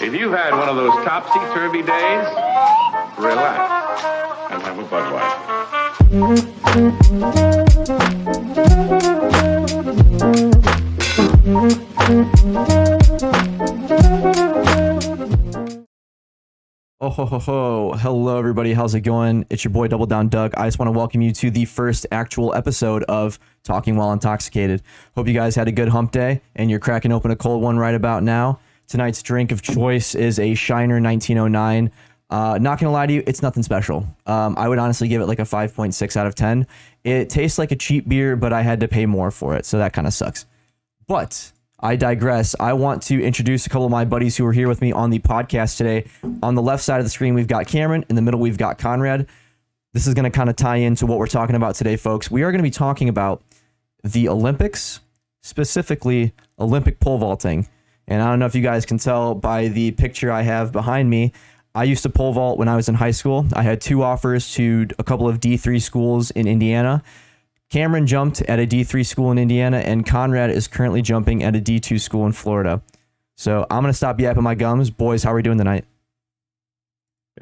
If you've had one of those topsy-turvy days, relax and have a Budweiser. Oh ho ho ho! Hello everybody, how's it going? It's your boy Double Down Doug. I just want to welcome you to the first actual episode of Talking While Intoxicated. Hope you guys had a good hump day and you're cracking open a cold one right about now. Tonight's drink of choice is a Shiner 1909. Uh, not gonna lie to you, it's nothing special. Um, I would honestly give it like a 5.6 out of 10. It tastes like a cheap beer, but I had to pay more for it, so that kind of sucks. But I digress. I want to introduce a couple of my buddies who are here with me on the podcast today. On the left side of the screen, we've got Cameron. In the middle, we've got Conrad. This is going to kind of tie into what we're talking about today, folks. We are going to be talking about the Olympics, specifically Olympic pole vaulting. And I don't know if you guys can tell by the picture I have behind me. I used to pole vault when I was in high school. I had two offers to a couple of D3 schools in Indiana. Cameron jumped at a D3 school in Indiana, and Conrad is currently jumping at a D2 school in Florida. So I'm going to stop yapping my gums. Boys, how are we doing tonight?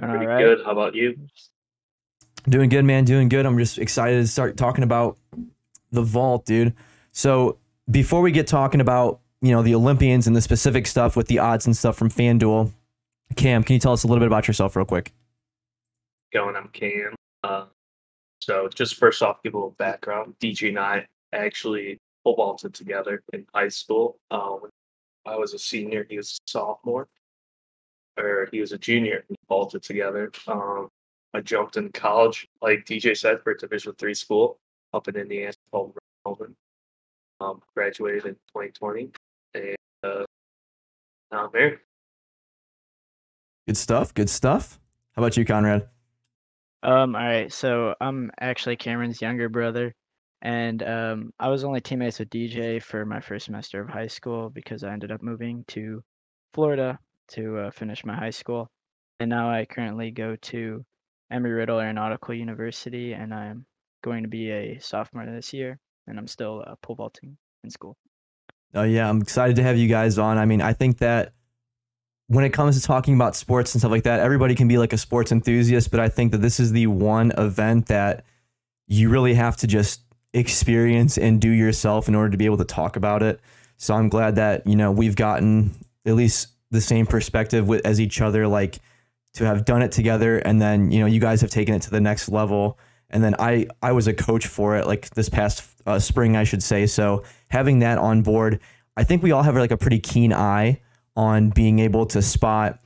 Doing Pretty all right. good. How about you? Doing good, man. Doing good. I'm just excited to start talking about the vault, dude. So before we get talking about you know the Olympians and the specific stuff with the odds and stuff from FanDuel, Cam, can you tell us a little bit about yourself, real quick? Going, I'm Cam. Uh, so just first off, give a little background. DJ and I actually pole together in high school. Uh, when I was a senior, he was a sophomore, or he was a junior. We vaulted together. Um, I jumped in college, like DJ said, for a Division three school up in Indiana called Melbourne. Um, graduated in 2020, and uh, now I'm here. Good stuff. Good stuff. How about you, Conrad? Um, all right. So I'm actually Cameron's younger brother, and um, I was only teammates with DJ for my first semester of high school because I ended up moving to Florida to uh, finish my high school, and now I currently go to Embry-Riddle Aeronautical University, and I'm going to be a sophomore this year, and I'm still uh, pole vaulting in school. Oh yeah, I'm excited to have you guys on. I mean, I think that when it comes to talking about sports and stuff like that, everybody can be like a sports enthusiast, but I think that this is the one event that you really have to just experience and do yourself in order to be able to talk about it. So I'm glad that, you know, we've gotten at least the same perspective with as each other like to have done it together and then, you know, you guys have taken it to the next level and then I I was a coach for it like this past uh, spring I should say. So having that on board, I think we all have like a pretty keen eye on being able to spot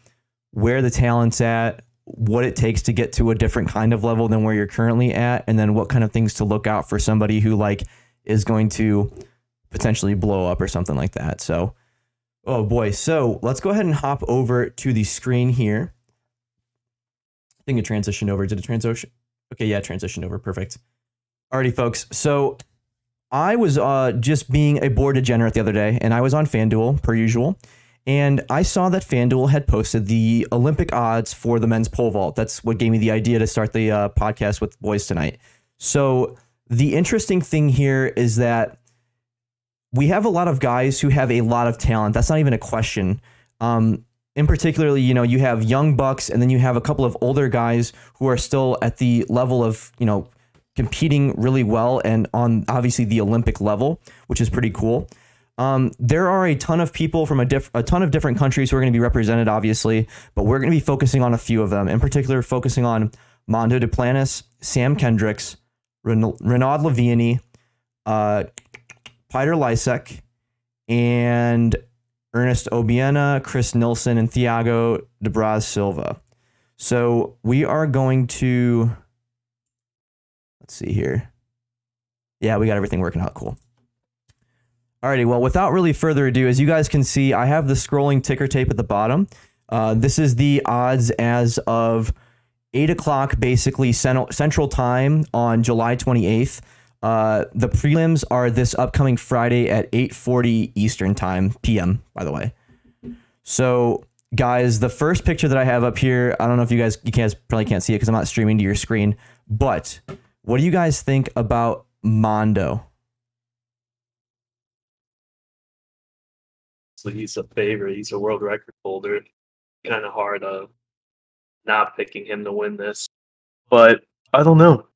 where the talent's at, what it takes to get to a different kind of level than where you're currently at, and then what kind of things to look out for somebody who like is going to potentially blow up or something like that. So, oh boy. So let's go ahead and hop over to the screen here. I think it transitioned over. Did it transition? Okay, yeah, transitioned over. Perfect. Alrighty, folks. So I was uh, just being a bored degenerate the other day, and I was on FanDuel per usual, and I saw that FanDuel had posted the Olympic odds for the men's pole vault. That's what gave me the idea to start the uh, podcast with boys tonight. So the interesting thing here is that we have a lot of guys who have a lot of talent. That's not even a question. Um, in particularly, you know, you have young bucks, and then you have a couple of older guys who are still at the level of, you know, competing really well and on obviously the Olympic level, which is pretty cool. Um, there are a ton of people from a, diff- a ton of different countries who are going to be represented, obviously, but we're going to be focusing on a few of them. In particular, focusing on Mondo Duplantis, Sam Kendricks, Ren- Renaud Lavillenie, uh, Peter Lisek, and Ernest Obiena, Chris Nilsson, and Thiago de Braz Silva. So we are going to let's see here. Yeah, we got everything working out cool. Alrighty, well, without really further ado, as you guys can see, I have the scrolling ticker tape at the bottom. Uh, this is the odds as of 8 o'clock, basically cen- central time on July 28th. Uh, the prelims are this upcoming Friday at 8:40 Eastern time, PM. By the way, so guys, the first picture that I have up here, I don't know if you guys you guys probably can't see it because I'm not streaming to your screen, but What do you guys think about Mondo? So he's a favorite. He's a world record holder. Kind of hard uh, not picking him to win this. But I don't know.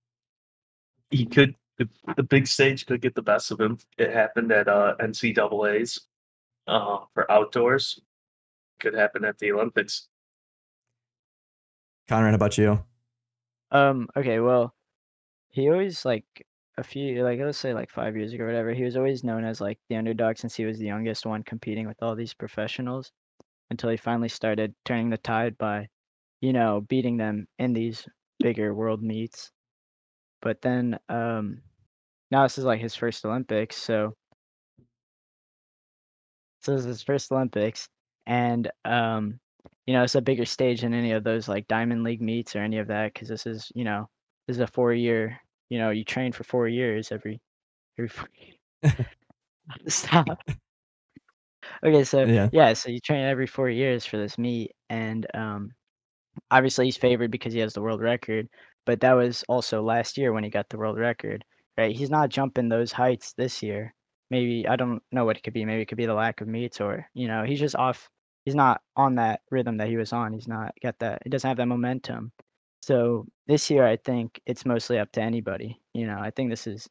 He could the, the big stage could get the best of him. It happened at uh, NCAA's uh, for outdoors. Could happen at the Olympics. Conrad, how about you? Um, okay, well, he always like a few like let's say like five years ago or whatever, he was always known as like the underdog since he was the youngest one competing with all these professionals until he finally started turning the tide by, you know, beating them in these bigger world meets. But then um now this is like his first Olympics, so so this is his first Olympics and um you know, it's a bigger stage than any of those like Diamond League meets or any of that because this is, you know, this is a four year, you know, you train for four years every every Stop. Okay, so Yeah. yeah, so you train every four years for this meet, and um, obviously he's favored because he has the world record. But that was also last year when he got the world record, right? He's not jumping those heights this year. Maybe I don't know what it could be. Maybe it could be the lack of meets, or you know, he's just off. He's not on that rhythm that he was on. He's not got that. He doesn't have that momentum. So this year, I think it's mostly up to anybody. You know, I think this is,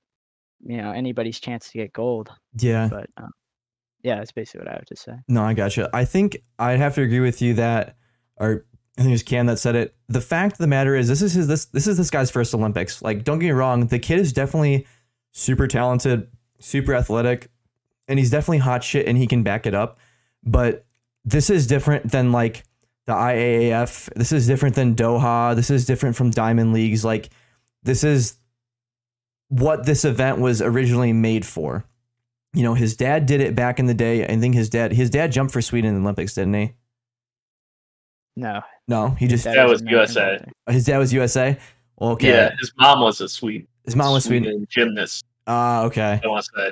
you know, anybody's chance to get gold. Yeah. But um, yeah, that's basically what I have to say. No, I gotcha. I think I'd have to agree with you that, or I think it was Cam that said it. The fact of the matter is, this is his this this is this guy's first Olympics. Like, don't get me wrong, the kid is definitely super talented, super athletic, and he's definitely hot shit, and he can back it up. But this is different than like the IAAF. This is different than Doha. This is different from Diamond Leagues. Like, this is what this event was originally made for you know, his dad did it back in the day. I think his dad his dad jumped for Sweden in the Olympics, didn't he? No, No, he just That was was USA. doctor. his dad was USA. Okay, Yeah, his mom was a sweet. his mom was Sweden. gymnast. Ah, okay. I want to say.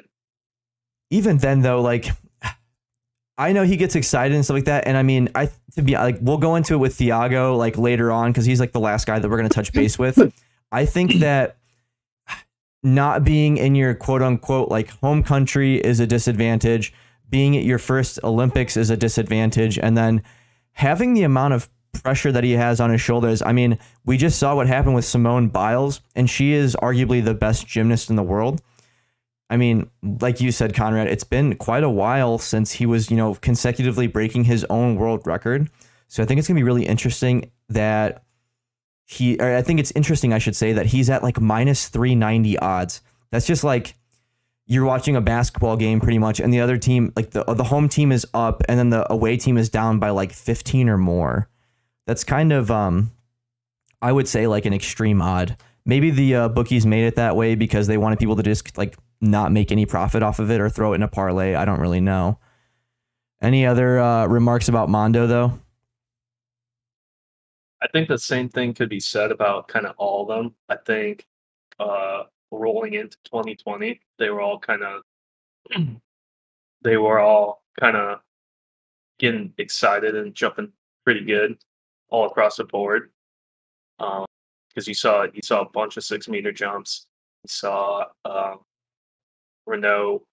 Even then, though, like I know he gets excited and stuff like that, and I mean, I to be like, we'll go into it with Thiago like later on because he's like the last guy that we're gonna touch base with. I think that not being in your quote unquote like home country is a disadvantage. Being at your first Olympics is a disadvantage. And then having the amount of pressure that he has on his shoulders. I mean, we just saw what happened with Simone Biles, and she is arguably the best gymnast in the world. I mean, like you said, Conrad, it's been quite a while since he was, you know, consecutively breaking his own world record. So I think it's going to be really interesting that he, or I think it's interesting, I should say, that he's at like minus 390 odds. That's just like you're watching a basketball game pretty much, and the other team, like the, the home team is up, and then the away team is down by like 15 or more. That's kind of, um, I would say, like an extreme odd. Maybe the uh, bookies made it that way because they wanted people to just like not make any profit off of it or throw it in a parlay. I don't really know. Any other uh, remarks about Mondo though? I think the same thing could be said about kind of all of them. I think uh, rolling into 2020, they were all kind of they were all kind of getting excited and jumping pretty good all across the board. Because you saw you saw a bunch of six meter jumps. You saw uh, Renaud,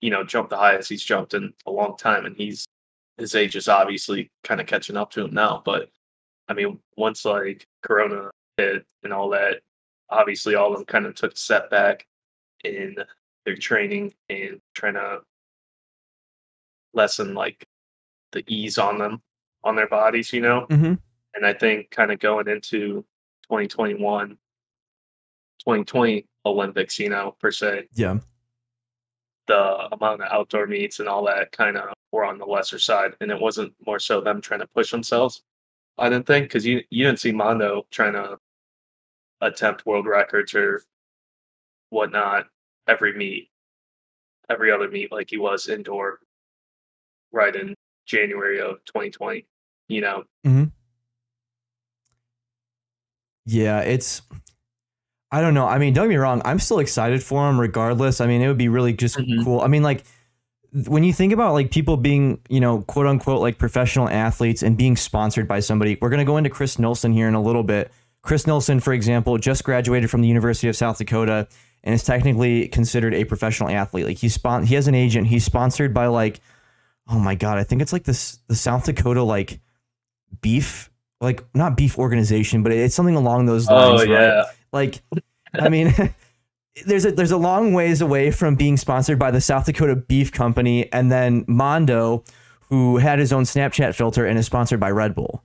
you know, jumped the highest he's jumped in a long time, and he's his age is obviously kind of catching up to him now. But I mean, once like Corona hit and all that, obviously all of them kind of took a step back in their training and trying to lessen like the ease on them on their bodies, you know. Mm-hmm. And I think kind of going into 2021, 2020 Olympics, you know, per se, Yeah. the amount of outdoor meets and all that kind of were on the lesser side, and it wasn't more so them trying to push themselves. I didn't think because you you didn't see Mondo trying to attempt world records or whatnot every meet, every other meet like he was indoor, right in January of 2020. You know, mm-hmm. Yeah, it's I don't know. I mean, don't get me wrong, I'm still excited for him regardless. I mean, it would be really just Mhm. cool. I mean, like when you think about like people being, you know, quote unquote like professional athletes and being sponsored by somebody, we're gonna go into Chris Nilsson here in a little bit. Chris Nilsson, for example, just graduated from the University of South Dakota and is technically considered a professional athlete. Like he's spon- he has an agent. He's sponsored by like, oh my god, I think it's like this the South Dakota like beef, like not beef organization, but it's something along those lines. Oh yeah. Right? Like, I mean. there's a there's a long ways away from being sponsored by the South Dakota Beef Company and then Mondo, who had his own Snapchat filter and is sponsored by Red Bull.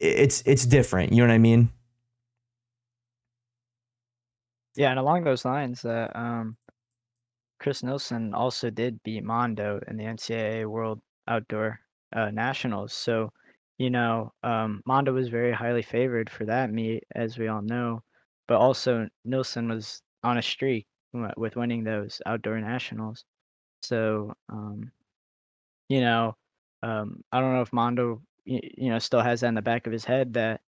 It's it's different, you know what I mean? Yeah, and along those lines, uh, um, Chris Nilsson also did beat Mondo in the NCAA World Outdoor uh, Nationals. So, you know, um, Mondo was very highly favored for that meet, as we all know. But also, Nilsson was on a streak with winning those outdoor nationals. So, um, you know, um, I don't know if Mondo, y- you know, still has that in the back of his head that,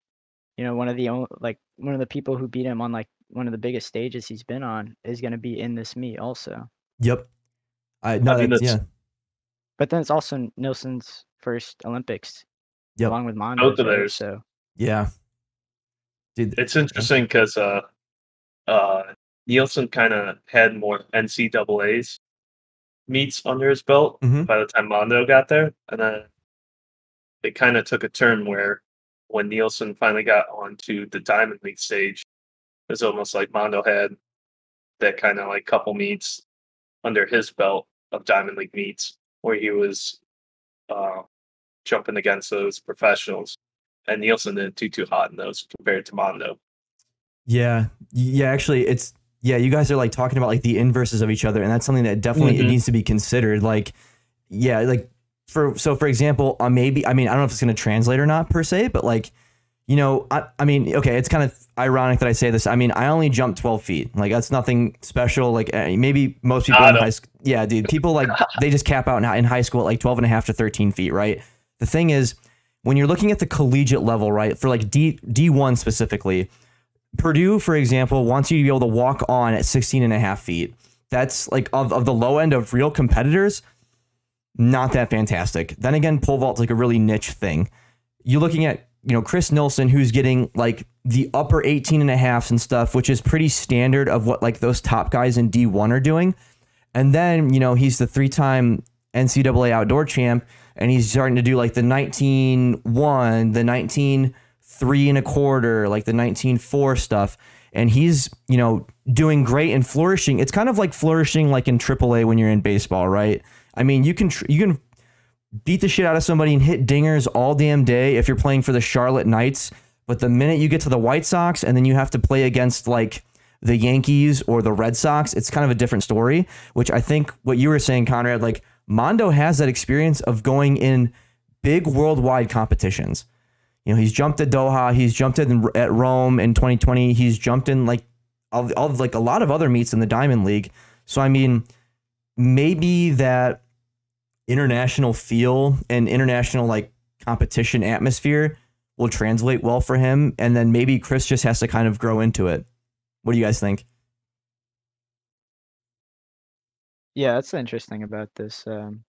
you know, one of the only, like one of the people who beat him on like one of the biggest stages he's been on is going to be in this meet also. Yep. I no, I mean, that's, yeah. But then it's also Nilsson's first Olympics, Yep. along with Mondo. Both of theirs. So Yeah. Dude, It's interesting because uh, uh, Nilsson kind of had more NCAA's meets under his belt Mhm. by the time Mondo got there, and then it kind of took a turn where when Nilsson finally got onto the Diamond League stage, it was almost like Mondo had that kind of like couple meets under his belt of Diamond League meets where he was uh, jumping against those professionals, and Nilsson didn't do too hot in those compared to Mondo. Yeah. Yeah, actually it's yeah, you guys are like talking about like the inverses of each other and that's something that definitely it Mhm. needs to be considered like yeah, like for so for example, uh, maybe I mean, I don't know if it's going to translate or not per se, but like you know, I, I mean, okay, it's kind of ironic that I say this. I mean, I only jumped 12 feet. Like, that's nothing special. Like, eh, maybe most people in high school, yeah, dude, people like, they just cap out in, in high school at like 12 and a half to 13 feet, right? The thing is, when you're looking at the collegiate level, right, for like D, D1 specifically, Purdue, for example, wants you to be able to walk on at 16 and a half feet. That's like of, of the low end of real competitors, not that fantastic. Then again, pole vault's like a really niche thing. You're looking at, you know, Chris Nilsson, who's getting like the upper 18 and a halfs and stuff, which is pretty standard of what like those top guys in D1 are doing. And then, you know, he's the three time NCAA outdoor champ, and he's starting to do like the 19 1, the 19 3 and a quarter, like the 19 4 stuff. And he's, you know, doing great and flourishing. It's kind of like flourishing like in AAA when you're in baseball, right? I mean, you can, you can beat the shit out of somebody and hit dingers all damn day if you're playing for the Charlotte Knights. But the minute you get to the White Sox and then you have to play against like the Yankees or the Red Sox, it's kind of a different story. Which I think what you were saying, Conrad, like Mondo has that experience of going in big worldwide competitions. You know, he's jumped at Doha, he's jumped in at Rome in 2020, he's jumped in like all, all like a lot of other meets in the Diamond League. So I mean, maybe that international feel and international like competition atmosphere will translate well for him and then maybe Chris just has to kind of grow into it. What do you guys think? Yeah, that's interesting about this um,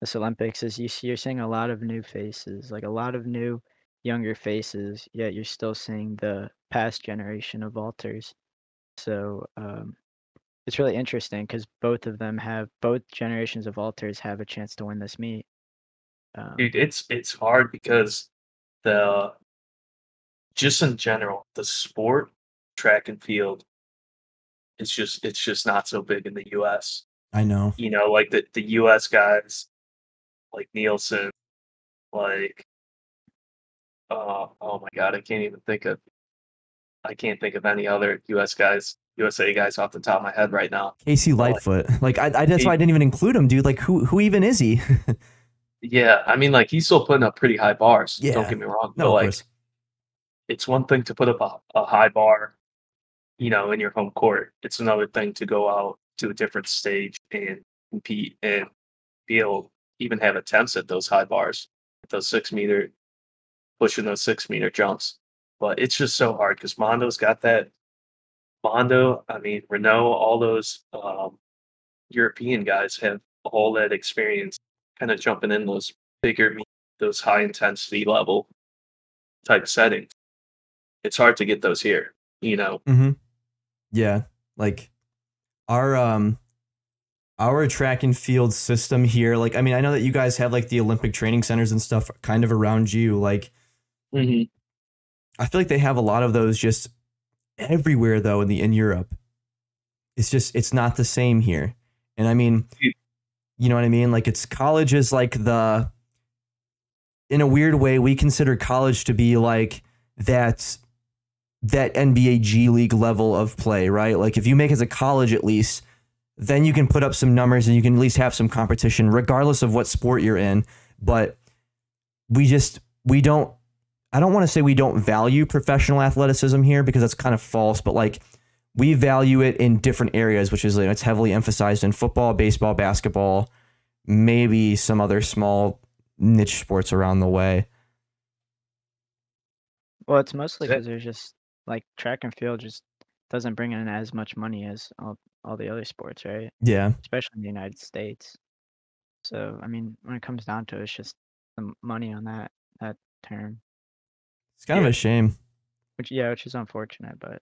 this Olympics is you see, you're seeing a lot of new faces, like a lot of new younger faces. Yet you're still seeing the past generation of vaulters. So um, it's really interesting because both of them have both generations of vaulters have a chance to win this meet. Um, Dude, it's it's hard because the just in general, the sport, track and field, it's just it's just not so big in the US. I know. You know, like the, the US guys like Nilsson, like uh oh my god, I can't even think of I can't think of any other US guys, USA guys off the top of my head right now. KC Lightfoot. Like I, I that's why I didn't even include him, dude. Like who who even is he? Yeah, I mean like he's still putting up pretty high bars. Yeah. Don't get me wrong. no, but like it's one thing to put up a, a high bar, you know, in your home court. It's another thing to go out to a different stage and compete and be able even have attempts at those high bars, those six meter, pushing those six meter jumps. But it's just so hard because Mondo's got that. Mondo, I mean, Renaud, all those um, European guys have all that experience kind of jumping in those bigger, those high intensity level type settings. it's hard to get those here. You know, Mm-hmm. Yeah, like our um our track and field system here. Like, I mean, I know that you guys have like the Olympic training centers and stuff kind of around you. Like, I feel like they have a lot of those just everywhere though in the in Europe. It's just it's not the same here. And I mean, you know what I mean? Like it's college is like the in a weird way we consider college to be like that that NBA G League level of play, right? Like if you make it as a college at least, then you can put up some numbers and you can at least have some competition regardless of what sport you're in. But we just we don't I don't want to say we don't value professional athleticism here because that's kind of false, but like we value it in different areas, which is you know, it's heavily emphasized in football, baseball, basketball, maybe some other small niche sports around the way. Well, it's mostly because there's just like track and field just doesn't bring in as much money as all, all the other sports, right? Yeah. Especially in the United States. So, I mean, when it comes down to it, it's just the money on that that term, It's kind of a shame. which yeah, which is unfortunate, but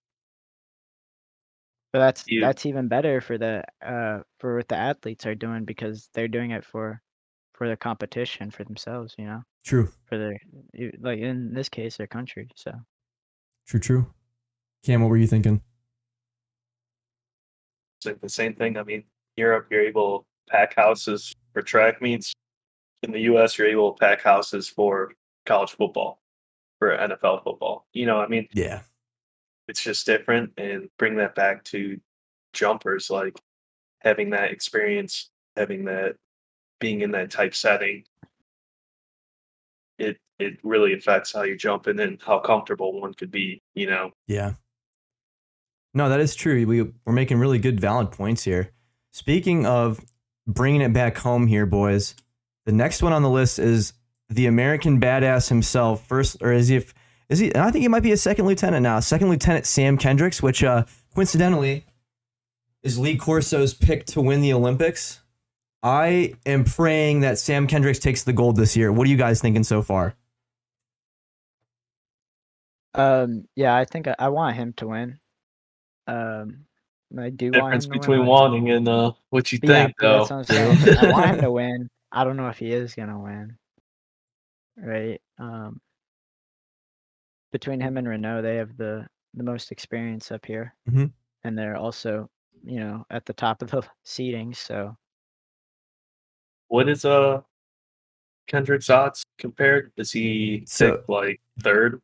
but that's that's even better for the uh for what the athletes are doing because they're doing it for for the competition for themselves, you know, True. for their like in this case their country. So True, true. Cam, what were you thinking? it's like the same thing. I mean, Europe, you're able to pack houses for track meets. In the U.S., you're able to pack houses for college football, for NFL football. You know, I mean, Yeah. it's just different and bring that back to jumpers like having that experience having that being in that type setting it it really affects how you jump and then how comfortable one could be you know Yeah. No, that is true. We, we're making really good, valid points here. Speaking of bringing it back home here, boys, the next one on the list is the American badass himself. First, or is he? Is he? I think he might be a second lieutenant now. Second lieutenant Sam Kendricks, which uh, coincidentally is Lee Corso's pick to win the Olympics. I am praying that Sam Kendricks takes the gold this year. What are you guys thinking so far? Um, yeah, I think I, I want him to win. Um, I do want him difference to win, between I- wanting and uh what you But think but though that's what I'm. I want him to win. I don't know if he is gonna win. Right. Um, between him and Renaud, they have the the most experience up here, Mhm. and they're also, you know, at the top of the seating. So what is uh kendrick's odds compared is he So- picked, like third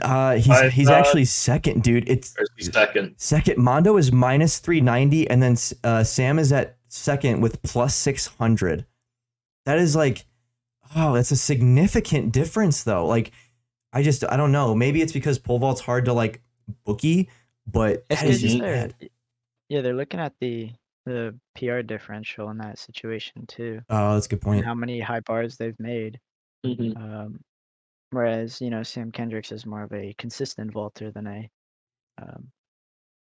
Uh, he's I he's thought- actually second, dude. It's or is he second Second, Mondo is minus 390, and then uh, Sam is at second with plus 600. That is like, oh, that's a significant difference, though. Like, I just, I don't know. Maybe it's because pole vault's hard to like bookie, but it's that is just bad. yeah, they're looking at the the PR differential in that situation too, Oh, that's a good point. how many high bars they've made. Mhm. Um, whereas you know Sam Kendricks is more of a consistent vaulter than a, um,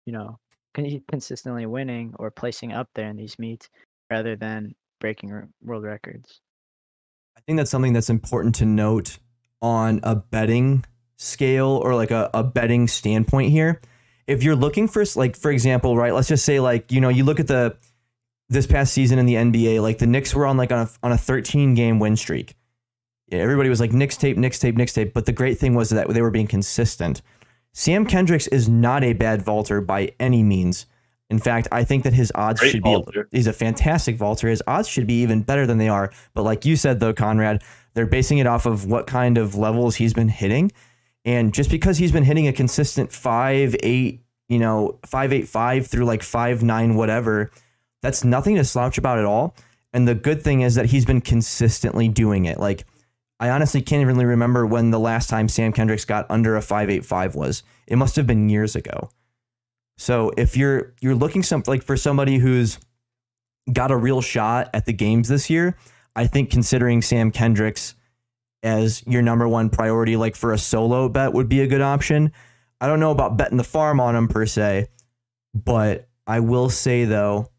you know, con- consistently winning or placing up there in these meets rather than breaking r- world records. I think that's something that's important to note on a betting scale or like a, a betting standpoint here. If you're looking for like for example, right, let's just say like, you know, you look at the this past season in the NBA, like the Knicks were on like on a, on a 13 game win streak. Everybody was like Knicks tape, Knicks tape, Knicks tape, but the great thing was that they were being consistent. Sam Kendricks is not a bad vaulter by any means. In fact, I think that his odds Great should be vaulter. he's a fantastic vaulter. His odds should be even better than they are. But like you said though, Conrad, they're basing it off of what kind of levels he's been hitting. And just because he's been hitting a consistent five, eight, you know, five, eight, five through like five, nine, whatever, that's nothing to slouch about at all. And the good thing is that he's been consistently doing it. Like, I honestly can't even really remember when the last time Sam Kendricks got under a 585 was. It must have been years ago. So if you're you're looking some like for somebody who's got a real shot at the games this year, I think considering Sam Kendricks as your number one priority, like for a solo bet, would be a good option. I don't know about betting the farm on him per se, but I will say though,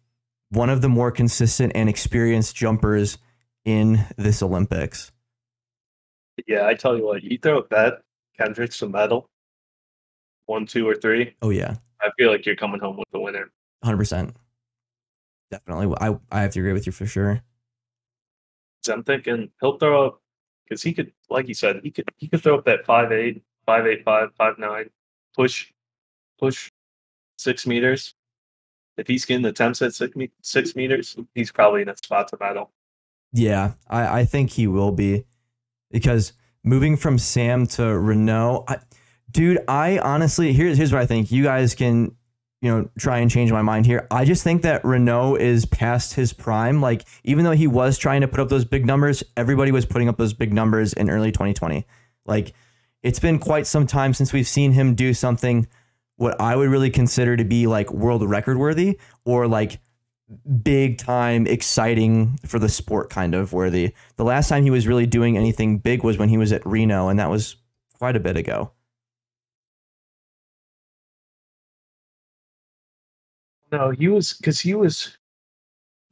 one of the more consistent and experienced jumpers in this Olympics. yeah i tell you what you throw that kendrick's a medal one, two, or three, Oh yeah, I feel like you're coming home with a winner. hundred percent. Definitely, I I have to agree with you for sure. I'm thinking he'll throw up because he could, like you said, he could he could throw up that five eight, five eight five, five nine, push, push six meters. If he's getting attempts at six, six meters, he's probably in a spot to battle. Yeah, I, I think he will be because moving from Sam to Renaud, I, dude, I honestly here's here's what I think. You guys can you know try and change my mind here. I just think that Renaud is past his prime. Like even though he was trying to put up those big numbers, everybody was putting up those big numbers in early 2020. Like it's been quite some time since we've seen him do something what I would really consider to be like world record worthy or like big time exciting for the sport kind of worthy. The last time he was really doing anything big was when he was at Reno and that was quite a bit ago. No, he was because he was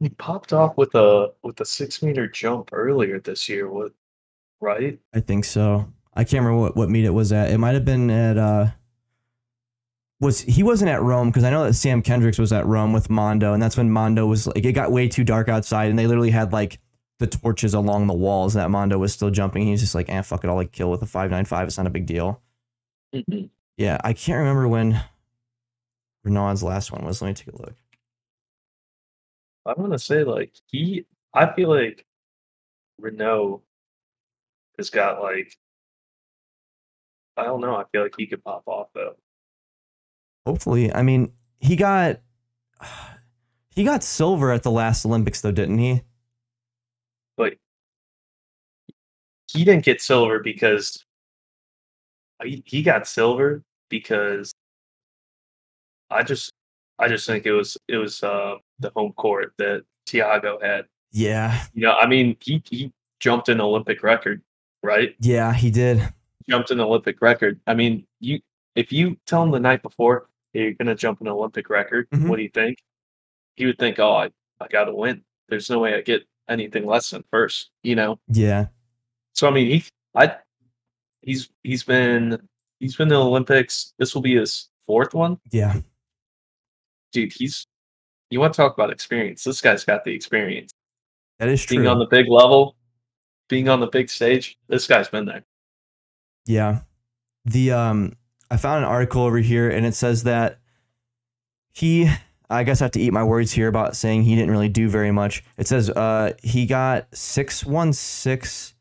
he popped off with a with a six meter jump earlier this year. What right? I think so. I can't remember what, what meet it was at. It might have been at uh was he wasn't at Rome because I know that Sam Kendricks was at Rome with Mondo and that's when Mondo was like it got way too dark outside and they literally had like the torches along the walls and that Mondo was still jumping. He's just like, eh, fuck it, I'll like kill with a five nine five. It's not a big deal. Mhm. Yeah, I can't remember when Renaud's last one was. Let me take a look. I want to say like he. I feel like Renaud has got like I don't know. I feel like he could pop off though. Hopefully, I mean, he got he got silver at the last Olympics though, didn't he? But he didn't get silver because he, he got silver because I just I just think it was it was uh the home court that Thiago had. Yeah, You know, I mean he he jumped an Olympic record, right? yeah, he did. Jumped an Olympic record. I mean, you if you tell him the night before "Hey, you're gonna jump an Olympic record, Mhm. what do you think? He would think, Oh, I, I gotta win. There's no way I get anything less than first, you know? Yeah, So I mean, he, I, he's he's been he's been in the Olympics. This will be his fourth one, yeah, dude. He's you want to talk about experience? This guy's got the experience. that is true. Being on the big level, being on the big stage. This guy's been there. Yeah. The um I found an article over here and it says that he I guess I have to eat my words here about saying he didn't really do very much. It says uh he got 616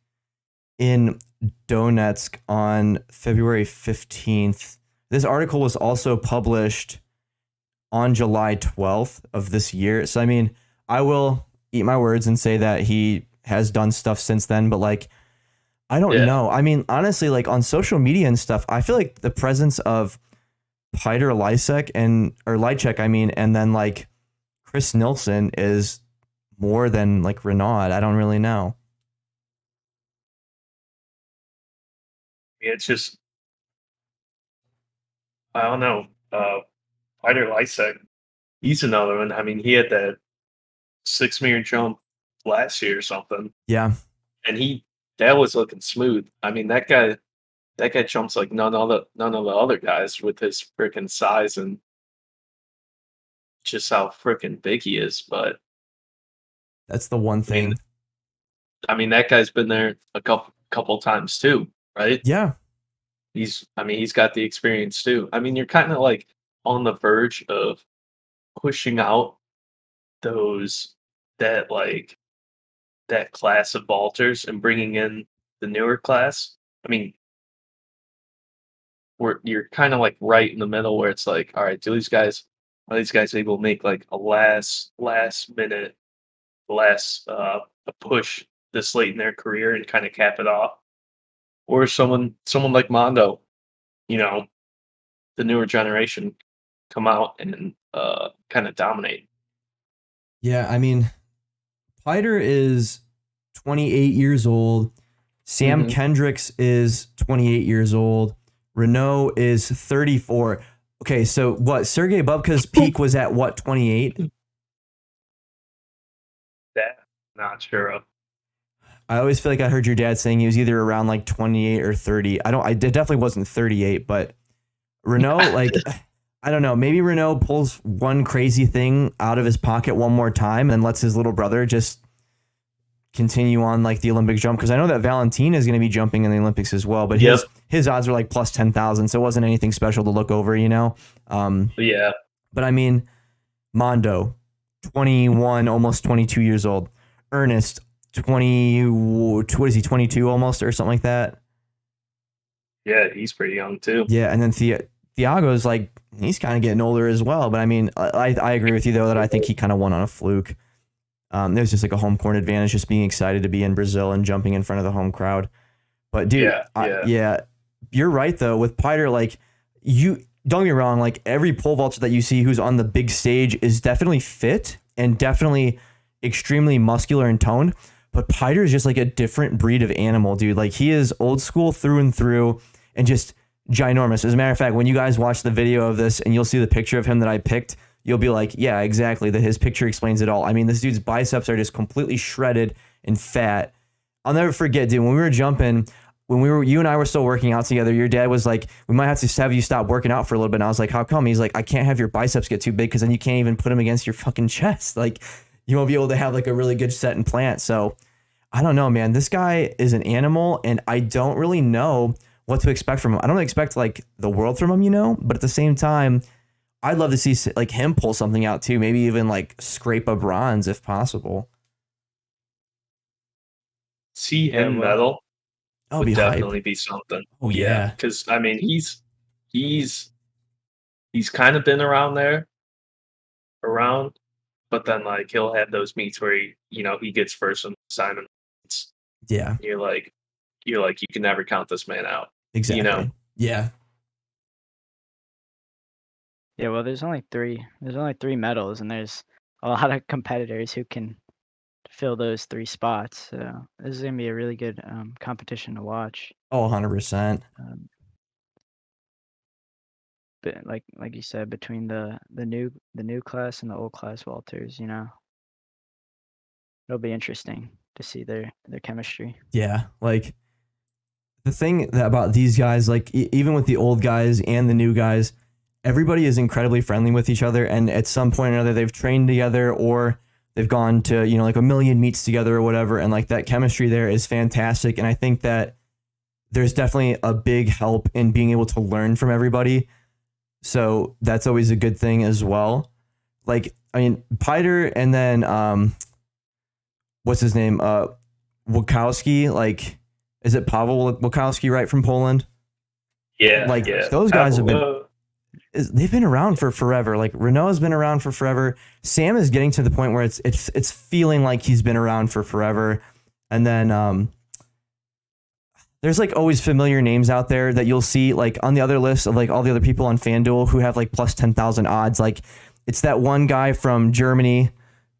in Donetsk on February 15th. This article was also published on July 12th of this year. So I mean, I will eat my words and say that he has done stuff since then, but like I don't Yeah. know. I mean, honestly, like on social media and stuff, I feel like the presence of Peter Lisek and or Lychek, I mean, and then like Chris Nilsson is more than like Renaud. I don't really know. It's just I don't know. Uh, Peter Lisek, he's another one. I mean, he had that six meter jump last year or something. Yeah, and he that was looking smooth. I mean, that guy, that guy jumps like none other none of the other guys with his freaking size and just how freaking big he is. But that's the one I mean, thing. I mean, that guy's been there a couple couple times too, right? Yeah, He's, I mean, he's got the experience too. I mean, you're kind of like on the verge of pushing out those that like that class of vaulters and bringing in the newer class. I mean, you're kind of like right in the middle where it's like, all right, do these guys are these guys able to make like a last last minute last uh a push this late in their career and kind of cap it off? Or someone someone like Mondo, you know, the newer generation come out and uh kind of dominate. yeah. I mean, Peter is 28 years old. Sam Mhm. Kendricks is 28 years old. Renaud is 34. Okay, so what? Sergey Bubka's peak was at what? 28. That not sure of. I always feel like I heard your dad saying he was either around like 28 or 30. I don't. I definitely wasn't 38, but Renaud, like, I don't know. Maybe Renaud pulls one crazy thing out of his pocket one more time and lets his little brother just continue on like the Olympic jump. Because I know that Valentin is going to be jumping in the Olympics as well, but his Yep. his odds are like plus ten thousand, so it wasn't anything special to look over, you know. Um, Yeah. but I mean, Mondo, twenty one, almost twenty two years old. Ernest, twenty. What is he? Twenty two almost or something like that. Yeah, he's pretty young too. Yeah, and then Thi- Thiago's like he's kind of getting older as well. But I mean, I I agree with you though that I think he kind of won on a fluke. Um, there's just like a home court advantage, just being excited to be in Brazil and jumping in front of the home crowd. But dude, Yeah, I- yeah. yeah, you're right though. With Piter, like you don't get me wrong, like every pole vaulter that you see who's on the big stage is definitely fit and definitely extremely muscular and toned. But Piter is just like a different breed of animal, dude. Like he is old school through and through and just ginormous. As a matter of fact, when you guys watch the video of this and you'll see the picture of him that I picked, you'll be like, yeah, exactly. That his picture explains it all. I mean, this dude's biceps are just completely shredded and fat. I'll never forget, dude, when we were jumping, when we were you and I were still working out together, your dad was like, We might have to have you stop working out for a little bit. And I was like, How come? He's like, I can't have your biceps get too big because then you can't even put them against your fucking chest. Like you won't be able to have like a really good set and plant. So I don't know, man. This guy is an animal, and I don't really know what to expect from him. I don't expect like the world from him, you know, but at the same time, I'd love to see like him pull something out too. Maybe even like scrape a bronze if possible. See him Yeah, medal That would would be hype. definitely be something. Oh yeah. because I mean he's he's he's kind of been around there, around, but then like he'll have those meets where he you know he gets first and Simon. Yeah. You're like you're like you can never count this man out. Exactly. know. Yeah. Yeah, well, there's only three. There's only three medals, and there's a lot of competitors who can fill those three spots. So this is gonna be a really good um, competition to watch. Oh, 100%. Um, but like like you said, between the the new the new class and the old class Walters, you know, it'll be interesting to see their their chemistry. Yeah. Like the thing that about these guys, like e- even with the old guys and the new guys, everybody is incredibly friendly with each other. And at some point or another, they've trained together or they've gone to, you know, like a million meets together or whatever. And like that chemistry there is fantastic. And I think that there's definitely a big help in being able to learn from everybody. So that's always a good thing as well. Like, I mean, Piter and then, um, what's his name? Uh, Wachowski, like, is it Pavel Wachowski, right from Poland? Yeah, Like, yeah. those guys have been- Uh, Is, they've been around for forever. Like Renaud has been around for forever. Sam is getting to the point where it's it's it's feeling like he's been around for forever. And then um, there's like always familiar names out there that you'll see like on the other list of like all the other people on FanDuel who have like plus ten thousand odds. Like it's that one guy from Germany,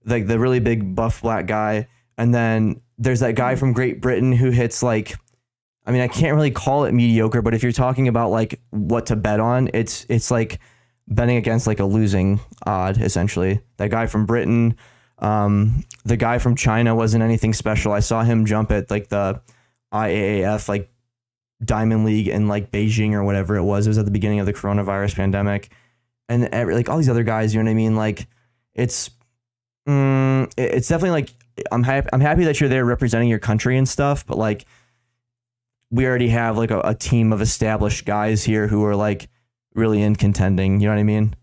like the really big buff black guy, and then there's that guy from Great Britain who hits like I mean, I can't really call it mediocre, but if you're talking about like what to bet on, it's it's like betting against like a losing odd essentially. That guy from Britain, um, the guy from China wasn't anything special. I saw him jump at like the IAAF like Diamond League in like Beijing or whatever it was. It was at the beginning of the coronavirus pandemic, and every, like all these other guys, you know what I mean? Like it's mm, it's definitely like I'm happy. I'm happy that you're there representing your country and stuff, but like we already have like a, a team of established guys here who are like really in contending. You know what I mean?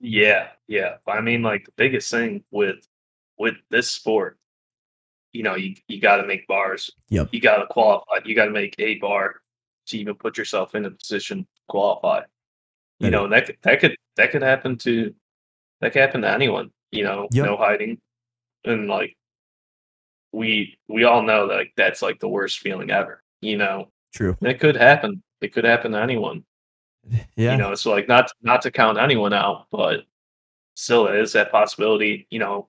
Yeah, yeah. I mean, like the biggest thing with with this sport, you know, you you got to make bars. Yep. You got to qualify. You got to make a bar to even put yourself in a position to qualify. You That know, that could, that could that could happen to that could happen to anyone. You know, Yep. no hiding, and like we we all know that like, that's like the worst feeling ever. You know, True. and it could happen. It could happen to anyone Yeah. you know so like not not to count anyone out but still there is that possibility you know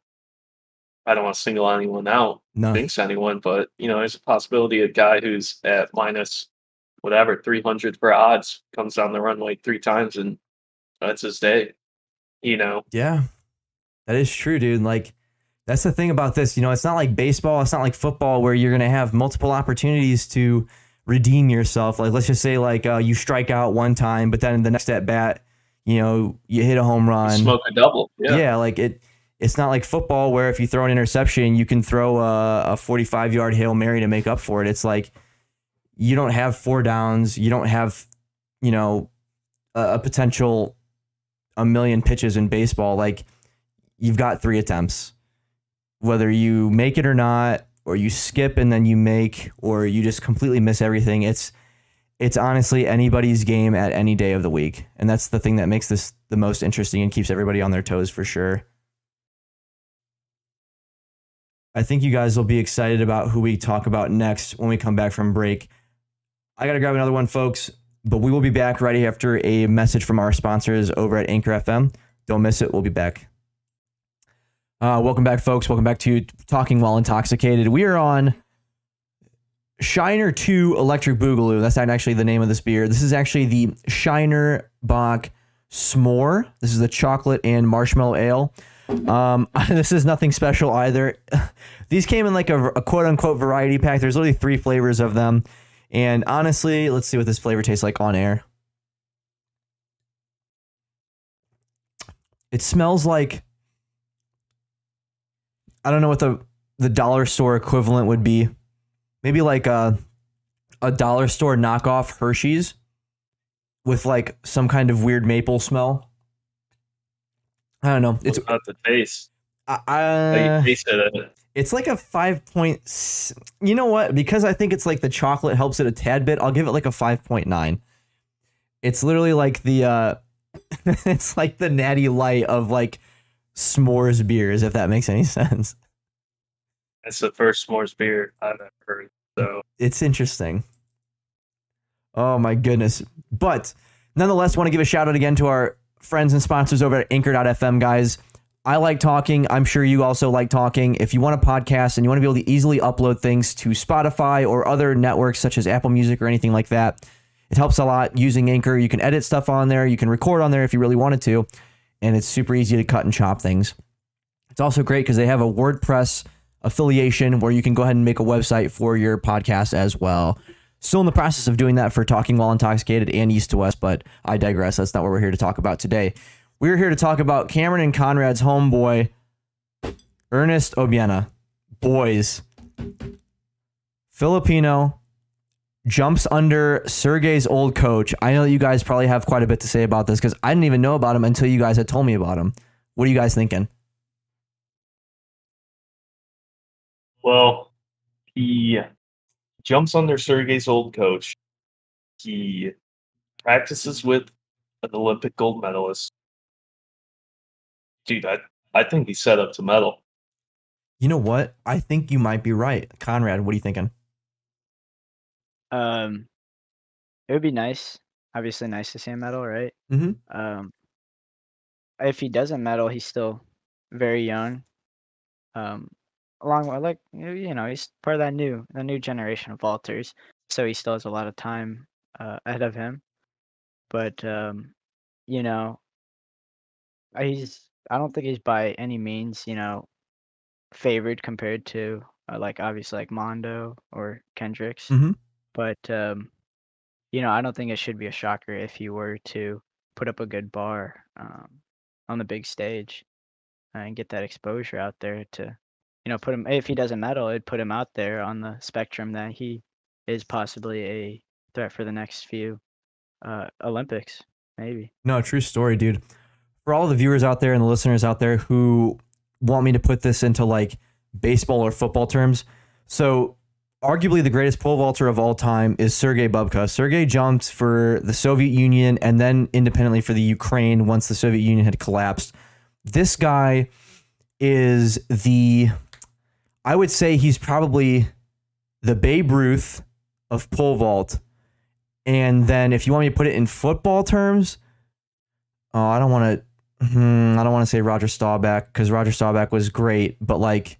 i don't want to single anyone out no. thinks anyone but you know there's a possibility a guy who's at minus whatever 300 for odds comes down the runway three times and that's his day you know Yeah. That is true, dude. Like that's the thing about this. You know, it's not like baseball, it's not like football where you're gonna have multiple opportunities to redeem yourself. Like let's just say like uh, you strike out one time, but then the next at bat, you know, you hit a home run. Smoke a double. Yeah. yeah, like it. It's not like football where if you throw an interception, you can throw a, a 45 yard hail mary to make up for it. It's like you don't have four downs. You don't have, you know, a, a potential a million pitches in baseball. Like you've got three attempts. Whether you make it or not, or you skip and then you make, or you just completely miss everything. It's it's honestly anybody's game at any day of the week. And that's the thing that makes this the most interesting and keeps everybody on their toes for sure. I think you guys will be excited about who we talk about next when we come back from break. I got to grab another one, folks, but we will be back right after a message from our sponsors over at Anchor FM. Don't miss it. We'll be back. Uh, welcome back, folks. Welcome back to Talking While Intoxicated. We are on Shiner 2 Electric Boogaloo. That's not actually the name of this beer. This is actually the Shiner Bock S'more. This is the chocolate and marshmallow ale. Um, this is nothing special either. These came in like a, a quote unquote variety pack. There's only three flavors of them. And honestly, let's see what this flavor tastes like on air. It smells like I don't know what the the dollar store equivalent would be. Maybe like a a dollar store knockoff Hershey's with like some kind of weird maple smell. I don't know. It's about the taste. I, I, it. it's like a five point. You know what? Because I think it's like the chocolate helps it a tad bit. I'll give it like a five point nine. It's literally like the uh, it's like the natty light of like s'mores beers, if that makes any sense. It's the first s'mores beer I've ever heard. So It's interesting. Oh my goodness! But nonetheless, want to give a shout out again to our friends and sponsors over at Anchor.fm, guys. I like talking. I'm sure you also like talking. If you want a podcast and you want to be able to easily upload things to Spotify or other networks such as Apple Music or anything like that, it helps a lot using Anchor. You can edit stuff on there. You can record on there if you really wanted to, and it's super easy to cut and chop things. It's also great because they have a WordPress affiliation where you can go ahead and make a website for your podcast as well. Still in the process of doing that for Talking While Intoxicated and East to West, but I digress. That's not what we're here to talk about today. We're here to talk about Cameron and Conrad's homeboy, Ernest Obiena. Boys. Filipino jumps under Sergey's old coach. I know that you guys probably have quite a bit to say about this because I didn't even know about him until you guys had told me about him. What are you guys thinking? Well, he jumps under Sergey's old coach. He practices with an Olympic gold medalist. Dude, I, I think he's set up to medal. You know what? I think you might be right. Conrad, what are you thinking? Um, it would be nice. Obviously, nice to see him medal, right? Mhm. Um, if he doesn't medal, he's still very young. Um, along with like you know, he's part of that new the new generation of vaulters, so he still has a lot of time uh, ahead of him. But um, you know, uh, he's I don't think he's by any means you know favored compared to uh, like obviously like Mondo or Kendricks Mhm. But um, you know, I don't think it should be a shocker if he were to put up a good bar um, on the big stage and get that exposure out there to, you know, put him. If he doesn't medal, it'd put him out there on the spectrum that he is possibly a threat for the next few uh, Olympics, maybe. No, true story, dude. For all the viewers out there and the listeners out there who want me to put this into like baseball or football terms, so arguably the greatest pole vaulter of all time is Sergei Bubka. Sergei jumped for the Soviet Union and then independently for the Ukraine once the Soviet Union had collapsed. This guy is the, I would say he's probably the Babe Ruth of pole vault. And then if you want me to put it in football terms, oh, I don't want to, hmm, I don't want to say Roger Staubach because Roger Staubach was great, but like,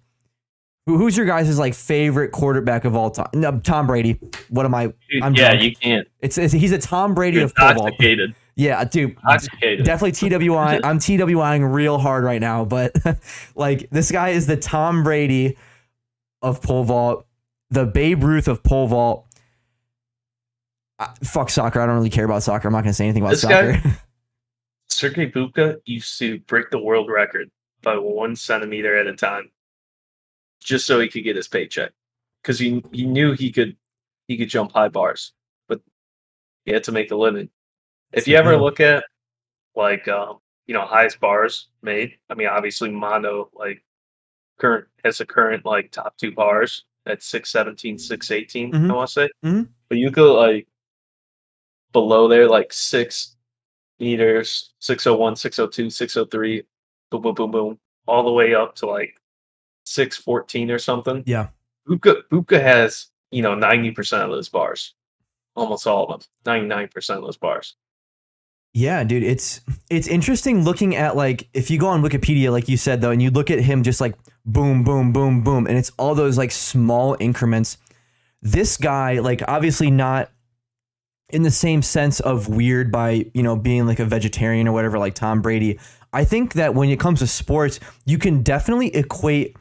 who's your guys' like favorite quarterback of all time? No, Tom Brady. What am I? I'm yeah, drunk. you can't. It's, it's he's a Tom Brady You're of pole vault. intoxicated. Yeah, dude. Definitely TWI. I'm TWIing real hard right now, but like this guy is the Tom Brady of pole vault, the Babe Ruth of pole vault. Uh, fuck soccer. I don't really care about soccer. I'm not going to say anything about This soccer. guy- Sergei Bubka used to break the world record by one centimeter at a time, just so he could get his paycheck. Because he he knew he could he could jump high bars, but he had to make a living. If you ever Yeah. look at like um, you know highest bars made, I mean obviously Mondo like current has a current like top two bars at 617, 618, Mhm. I want to say. Mhm. But you go like below there, like six meters, 601, 602, 603, boom, boom, boom, boom, all the way up to like 614 or something. Yeah. Bubka, Bubka has, you know, 90% of those bars. Almost all of them. 99% of those bars. Yeah, dude, it's it's interesting looking at like if you go on Wikipedia, like you said though, and you look at him just like boom, boom, boom, boom, and it's all those like small increments. This guy, like obviously not in the same sense of weird by you know being like a vegetarian or whatever, like Tom Brady. I think that when it comes to sports, you can definitely equate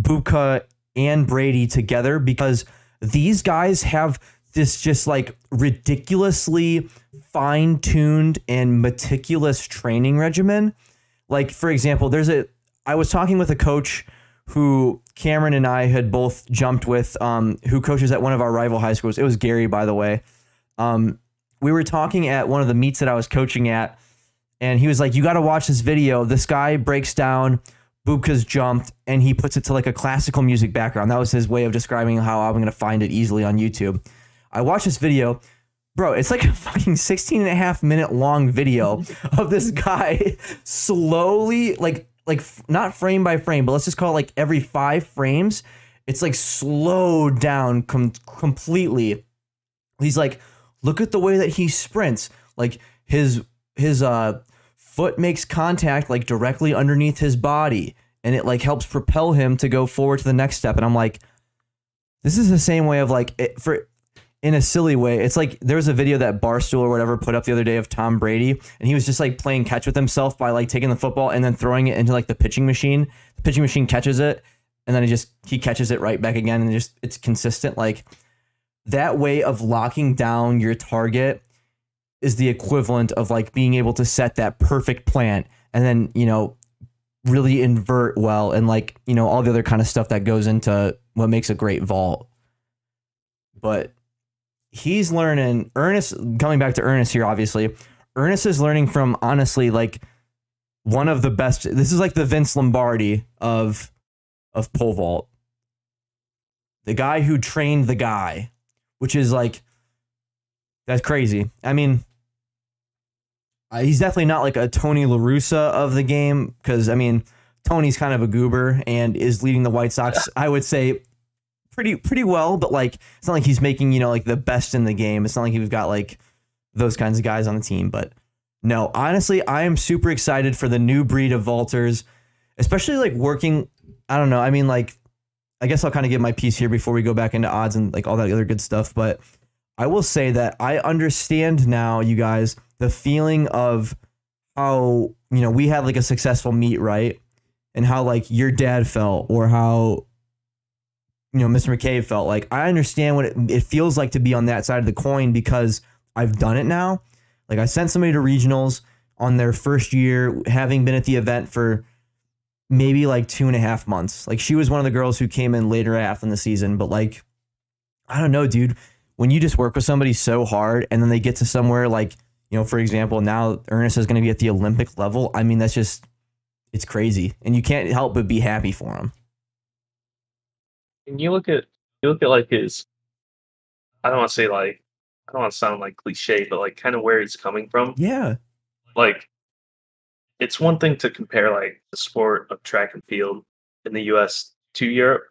Bubka and Brady together because these guys have this just like ridiculously fine tuned and meticulous training regimen. Like, for example, there's a, I was talking with a coach who Cameron and I had both jumped with, um, who coaches at one of our rival high schools. It was Gary, by the way. Um, we were talking at one of the meets that I was coaching at, and he was like, You got to watch this video. This guy breaks down Bubka's jumped and he puts it to like a classical music background. That was his way of describing how I'm going to find it easily on YouTube. I watched this video. Bro, it's like a fucking 16 and a half minute long video of this guy slowly, like, like f- not frame by frame, but let's just call it like every five frames, it's like slowed down com- completely. He's like, look at the way that he sprints. Like his his uh foot makes contact like directly underneath his body and it like helps propel him to go forward to the next step and i'm like this is the same way of like it, for in a silly way it's like there was a video that barstool or whatever put up the other day of tom brady and he was just like playing catch with himself by like taking the football and then throwing it into like the pitching machine. The pitching machine catches it and then he just he catches it right back again and just it's consistent like that way of locking down your target is the equivalent of like being able to set that perfect plant and then you know really invert well and like you know all the other kind of stuff that goes into what makes a great vault. But he's learning ernest coming back to ernest here obviously ernest is learning from honestly like one of the best this is like the vince lombardi of of pole vault. The guy who trained the guy which is like that's crazy. I mean uh, he's definitely not like a Tony LaRussa of the game because, I mean, Tony's kind of a goober and is leading the White Sox, I would say, pretty pretty well, but like it's not like he's making, you know, like the best in the game. It's not like he's got like those kinds of guys on the team. But no, honestly, I am super excited for the new breed of vaulters, especially like working. I don't know. I mean, like, I guess I'll kind of get my piece here before we go back into odds and like all that other good stuff. But I will say that I understand now, you guys, the feeling of how, you know, we had like a successful meet, right? And how like your dad felt or how, you know, Mr. McCabe felt. Like I understand what it, it feels like to be on that side of the coin because I've done it now. Like I sent somebody to regionals on their first year, having been at the event for maybe like two and a half months. Like she was one of the girls who came in later half in the season, but like, I don't know, dude. When you just work with somebody so hard and then they get to somewhere like, you know, for example, now Ernest is going to be at the Olympic level. I mean, that's just, it's crazy. And you can't help but be happy for him. And you look at you look at like his I don't want to say like I don't want to sound like cliche, but like kind of where he's coming from. Yeah. Like it's one thing to compare like the sport of track and field in the US to Europe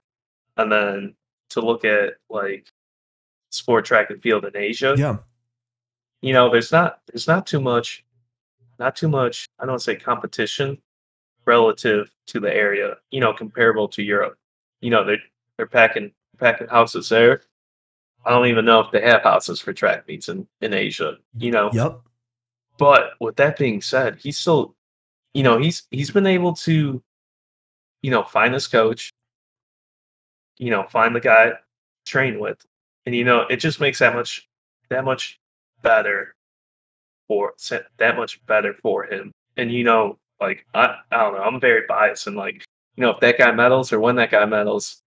and then to look at like sport track and field in Asia. Yeah. You know, there's not there's not too much not too much, I don't say competition relative to the area, you know, comparable to Europe. You know, they're they're packing packing houses there. I don't even know if they have houses for track meets in, in Asia, you know. Yep. But with that being said, he's still you know, he's he's been able to, you know, find his coach, you know, find the guy to train with. And you know, it just makes that much that much better for that much better for him. And you know, like I, I don't know, I'm very biased and like you know if that guy medals or when that guy medals,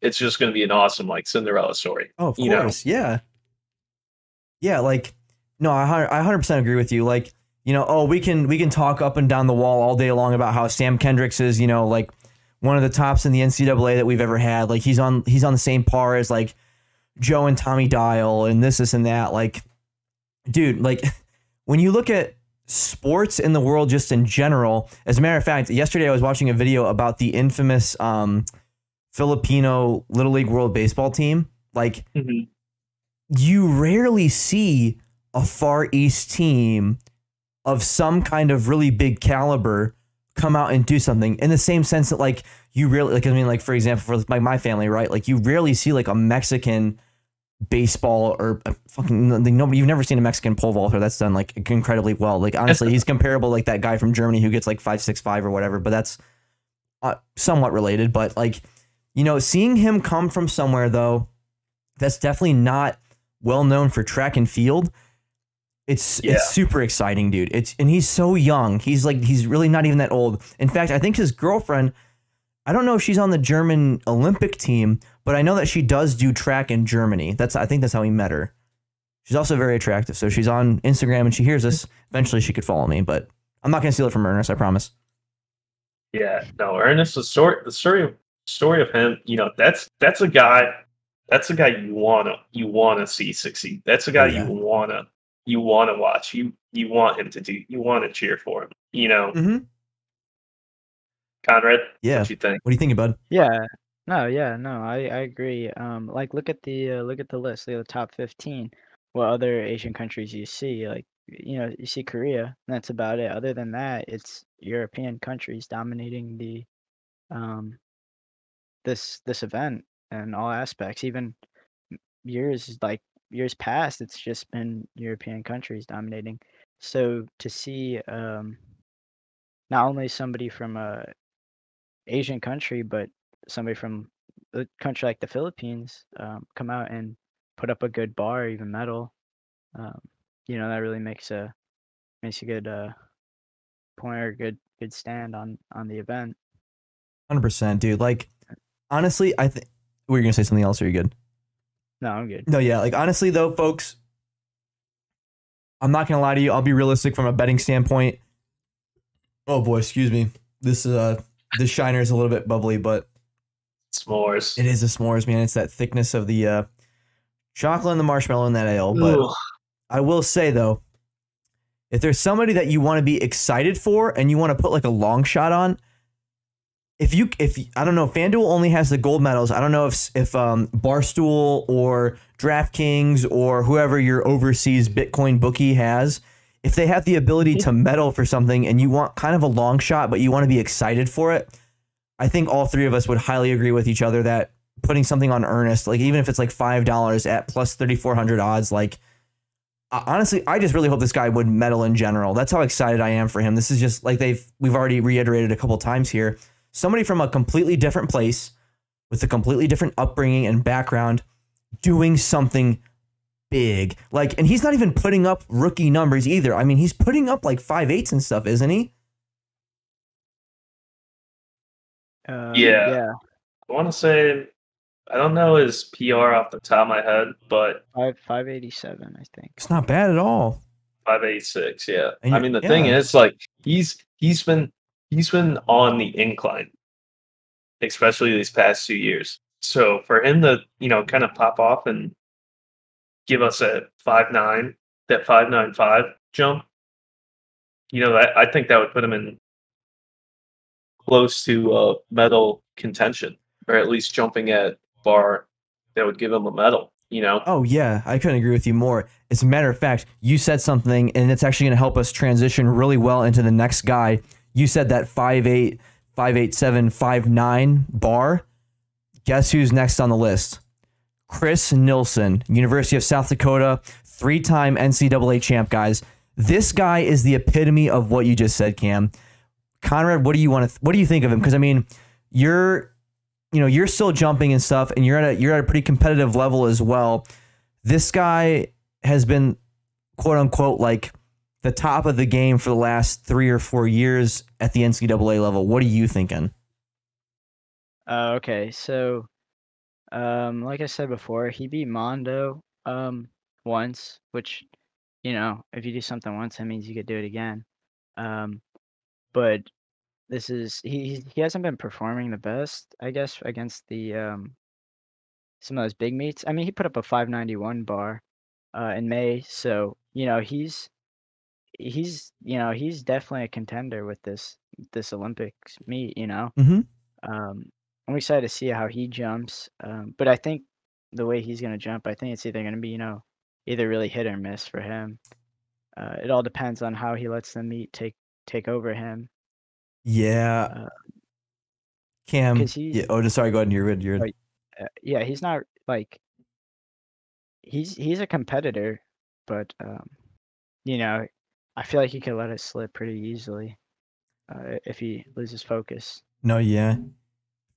it's just going to be an awesome like Cinderella story. Oh, of you course, know? yeah, yeah. Like no, I I hundred percent agree with you. Like you know, oh, we can we can talk up and down the wall all day long about how Sam Kendricks is, you know, like one of the tops in the NCAA that we've ever had. Like he's on he's on the same par as like Joe and Tommy Dial and this, this, and that. Like, dude, like when you look at sports in the world just in general, as a matter of fact, yesterday I was watching a video about the infamous um, Filipino Little League World Baseball team. Like, mm-hmm. you rarely see a Far East team of some kind of really big caliber come out and do something in the same sense that like you really like I mean like for example for like my family right like you rarely see like a Mexican baseball or fucking nobody you've never seen a Mexican pole vaulter that's done like incredibly well like honestly he's comparable like that guy from Germany who gets like five six five or whatever but that's uh, somewhat related but like you know seeing him come from somewhere though that's definitely not well known for track and field it's yeah. it's super exciting, dude. It's and he's so young. He's like he's really not even that old. In fact, I think his girlfriend, I don't know if she's on the German Olympic team, but I know that she does do track in Germany. That's I think that's how he met her. She's also very attractive. So she's on Instagram and she hears this. Eventually she could follow me, but I'm not gonna steal it from Ernest, I promise. Yeah, no, Ernest, the story the story story of him, you know, that's that's a guy that's a guy you wanna you wanna see succeed. That's a guy yeah. you wanna you want to watch. You you want him to do. You want to cheer for him. You know. Mm-hmm. Conrad. Yeah. What you think? What do you think, bud? Yeah. No. Yeah. No. I I agree. Um. Like, look at the uh, look at the list. Look at the top fifteen. What other Asian countries you see? Like, you know, you see Korea. that's about it. Other than that, it's European countries dominating the um this this event and all aspects. Even years like years past, it's just been European countries dominating. So to see um, not only somebody from a Asian country, but somebody from a country like the Philippines um, come out and put up a good bar, even medal, um, you know, that really makes a makes a good uh, point or good good stand on on the event. Hundred percent, dude. Like honestly, I think. Were gonna say something else? Are you good? No, I'm good. No, yeah. Like honestly though, folks, I'm not gonna lie to you. I'll be realistic from a betting standpoint. Oh boy, excuse me. This uh this shiner is a little bit bubbly, but s'mores. It is a s'mores, man. It's that thickness of the uh chocolate and the marshmallow in that ale. But. I will say though, if there's somebody that you want to be excited for and you want to put like a long shot on, if you if I don't know, FanDuel only has the gold medals. I don't know if if um, Barstool or DraftKings or whoever your overseas Bitcoin bookie has, if they have the ability to medal for something and you want kind of a long shot, but you want to be excited for it, I think all three of us would highly agree with each other that putting something on earnest, like even if it's like five dollars at plus thirty four hundred odds, like honestly, I just really hope this guy would medal in general. That's how excited I am for him. This is just like they've we've already reiterated a couple times here somebody from a completely different place with a completely different upbringing and background doing something big. Like, and he's not even putting up rookie numbers either. I mean, he's putting up like five eights and stuff, isn't he? Uh, yeah. Yeah. I want to say, I don't know his PR off the top of my head, but five five eighty seven, I think. It's not bad at all. Five eighty six, yeah. I mean, the yeah. thing is, like, he's he's been he's been on the incline, especially these past two years. So for him to, you know, kind of pop off and give us a five nine, that five nine five jump, you know, I, I think that would put him in close to uh, a medal contention, or at least jumping at bar that would give him a medal. You know? Oh yeah, I couldn't agree with you more. As a matter of fact, you said something, and it's actually going to help us transition really well into the next guy you said that five eight, five eight seven, five nine bar. Guess who's next on the list? Chris Nilsen, University of South Dakota, three time NCAA champ, guys. This guy is the epitome of what you just said, Cam. Conrad, what do you want to? Th- what do you think of him? Because I mean, you're, you know, you're still jumping and stuff, and you're at a you're at a pretty competitive level as well. This guy has been quote unquote like the top of the game for the last three or four years at the NCAA level. What are you thinking? Uh, okay, so um, like I said before, he beat Mondo um once, which you know, if you do something once, that means you could do it again. Um, but this is he he hasn't been performing the best, I guess, against the um some of those big meets. I mean, he put up a 591 bar uh in May, so you know he's he's you know he's definitely a contender with this this Olympics meet. You know, Mhm. um, I'm excited to see how he jumps. Um, but I think the way he's gonna jump, I think it's either gonna be you know either really hit or miss for him. Uh, it all depends on how he lets the meet take take over him. Yeah. Uh, Cam. he's- Yeah. Oh, just sorry. Go ahead. You're good. You're good. Uh, yeah, he's not like he's he's a competitor, but um, you know, I feel like he could let it slip pretty easily uh, if he loses focus. No, yeah.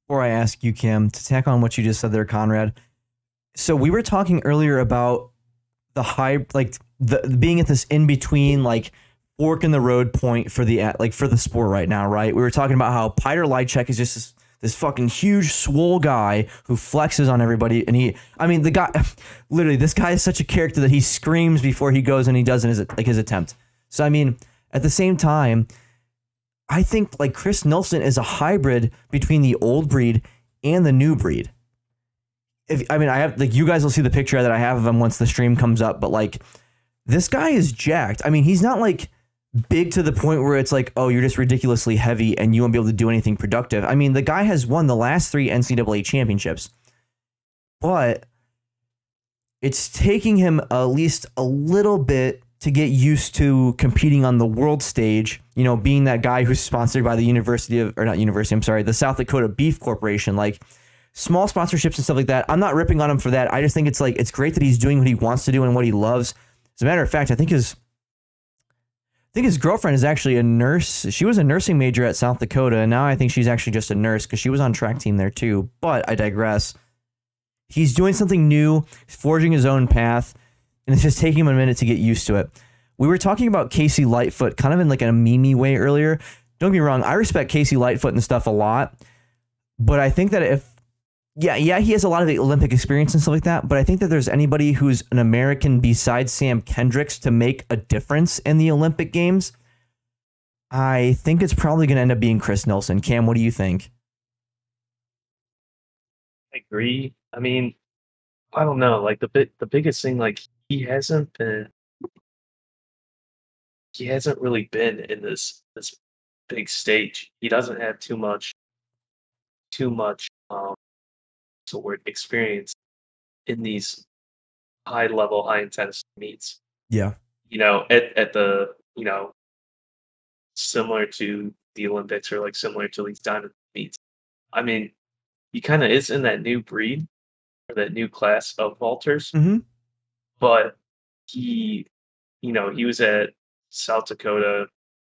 Before I ask you, Kim, to tack on what you just said there, Conrad. So we were talking earlier about the high, like the being at this in between, like fork in the road point for the like for the sport right now, right? We were talking about how Peter Lisek is just this, this fucking huge swole guy who flexes on everybody, and he, I mean, the guy, literally, this guy is such a character that he screams before he goes and he does his like his attempt. So I mean, at the same time, I think like Chris Nilsen is a hybrid between the old breed and the new breed. If I mean, I have like you guys will see the picture that I have of him once the stream comes up, but like this guy is jacked. I mean, he's not like big to the point where it's like, oh, you're just ridiculously heavy and you won't be able to do anything productive. I mean, the guy has won the last three NCAA championships, but it's taking him at least a little bit to get used to competing on the world stage, you know, being that guy who's sponsored by the University of, or not University, I'm sorry, the South Dakota Beef Corporation, like small sponsorships and stuff like that. I'm not ripping on him for that. I just think it's like, it's great that he's doing what he wants to do and what he loves. As a matter of fact, I think his, think his girlfriend is actually a nurse. She was a nursing major at South Dakota, and now I think she's actually just a nurse because she was on track team there too. But I digress. He's doing something new, forging his own path, and it's just taking him a minute to get used to it. We were talking about KC Lightfoot kind of in like a meme way earlier. Don't get me wrong, I respect KC Lightfoot and stuff a lot, but I think that if yeah, yeah, he has a lot of the Olympic experience and stuff like that, but I think that there's anybody who's an American besides Sam Kendricks to make a difference in the Olympic Games. I think it's probably going to end up being Chris Nilsen. Cam, what do you think? I agree. I mean, I don't know. Like the the biggest thing, like he hasn't been, he hasn't really been in this this big stage. He doesn't have too much, too much, um, word experience in these high level, high intensity meets. Yeah. You know, at at the you know, similar to the Olympics or like similar to these diamond meets. I mean, he kind of is in that new breed or that new class of vaulters, Mm-hmm. but he, you know, he was at South Dakota.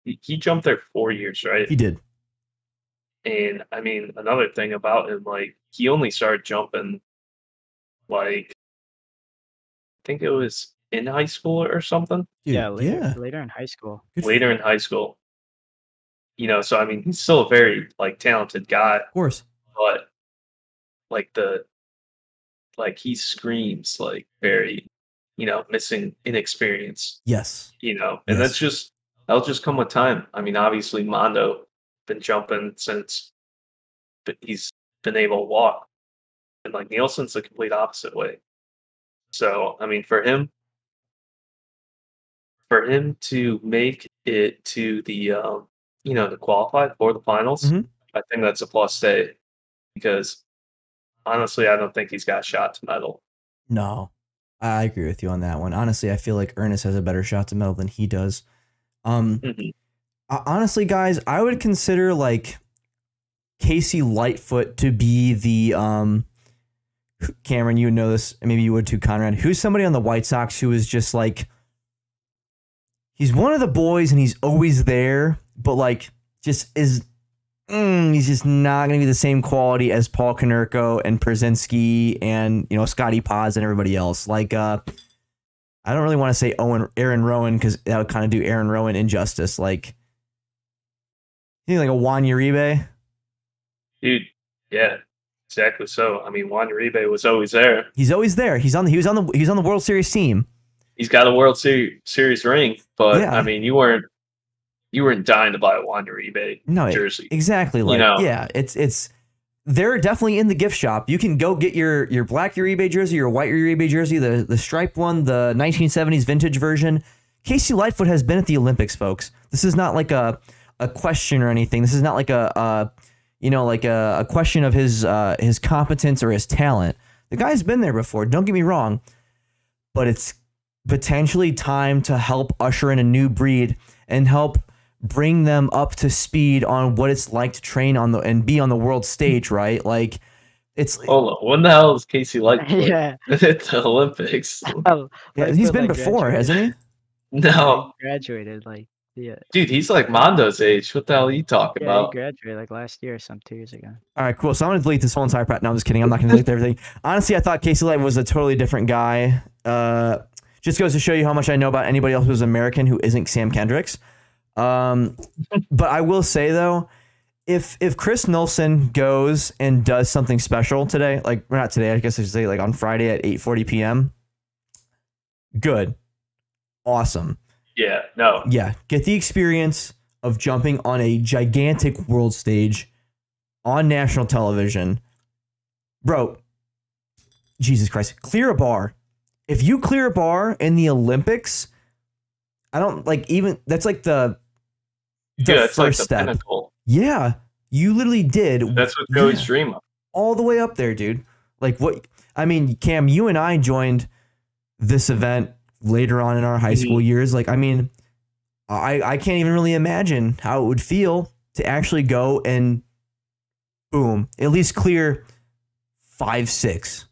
He, he jumped there four years, right? He did. And I mean, another thing about him, like he only started jumping, like I think it was in high school or something. Dude, yeah, later, yeah. later in high school. Good later in high school. You know, so I mean, he's still a very like talented guy, Of course. but like the like he screams like very, you know, missing inexperience. Yes. You know, and Yes. that's just that'll just come with time. I mean, obviously Mondo been jumping since, he's been able to walk, and like Nilsen's the complete opposite way. So I mean, for him, for him to make it to the, um, you know, to qualify for the finals, Mhm. I think that's a plus day because honestly, I don't think he's got a shot to medal. No, I agree with you on that one. Honestly, I feel like Ernest has a better shot to medal than he does. Um, Mhm. Uh, honestly, guys, I would consider like KC Lightfoot to be the um. Cameron, you would know this. Maybe you would too, Conrad. Who's somebody on the White Sox who is just like he's one of the boys and he's always there, but like just is mm, he's just not going to be the same quality as Paul Konerko and Pierzynski and you know Scotty Paz and everybody else. Like uh, I don't really want to say Owen Aaron Rowand because that would kind of do Aaron Rowand injustice. Like, you think like a Juan Uribe? Dude, yeah, exactly. So I mean, Juan Uribe was always there. He's always there. He's on the he was on the he was on the World Series team. He's got a World Series Series ring, but Yeah. I mean, you weren't you weren't dying to buy a Juan Uribe No, jersey. exactly. Like, know. yeah, it's it's they're definitely in the gift shop. You can go get your your black Uribe jersey, your white Uribe jersey, the the striped one, the 1970s vintage version. KC Lightfoot has been at the Olympics, folks. This is not like a a question or anything. This is not like a, a you know like a, a question of his uh, his competence or his talent. The guy's been there before. Don't get me wrong, but it's potentially time to help usher in a new breed and help bring them up to speed on what it's like to train on the and be on the world stage, right? Like it's Hold on, when the hell is KC like yeah. at the Olympics? Oh, yeah, he's been like, before, graduated. hasn't he? No, He graduated like yeah. dude, he's like Mondo's age. What the hell are you talking Yeah, he about? graduated like last year or some two years ago. All right, cool. So I'm gonna delete this whole entire part. No, I'm just kidding. I'm not gonna delete everything. Honestly, I thought KC Light was a totally different guy. Uh, just goes to show you how much I know about anybody else who's American who isn't Sam Kendricks. Um, but I will say though, if if Chris Nilsen goes and does something special today, like well, not today, I guess I should say like on Friday at 8:40 p.m. Good, awesome. Yeah, no, Yeah, get the experience of jumping on a gigantic world stage on national television. Bro, Jesus Christ, clear a bar. If you clear a bar in the Olympics, I don't like even that's like the the yeah, first like the step. pinnacle. Yeah, you literally did That's what Joey's Yeah. dream of. all the way up there, dude. Like what? I mean, Cam, you and I joined this event later on in our high school mm-hmm. years. Like, I mean, I I can't even really imagine how it would feel to actually go and boom, at least clear five six,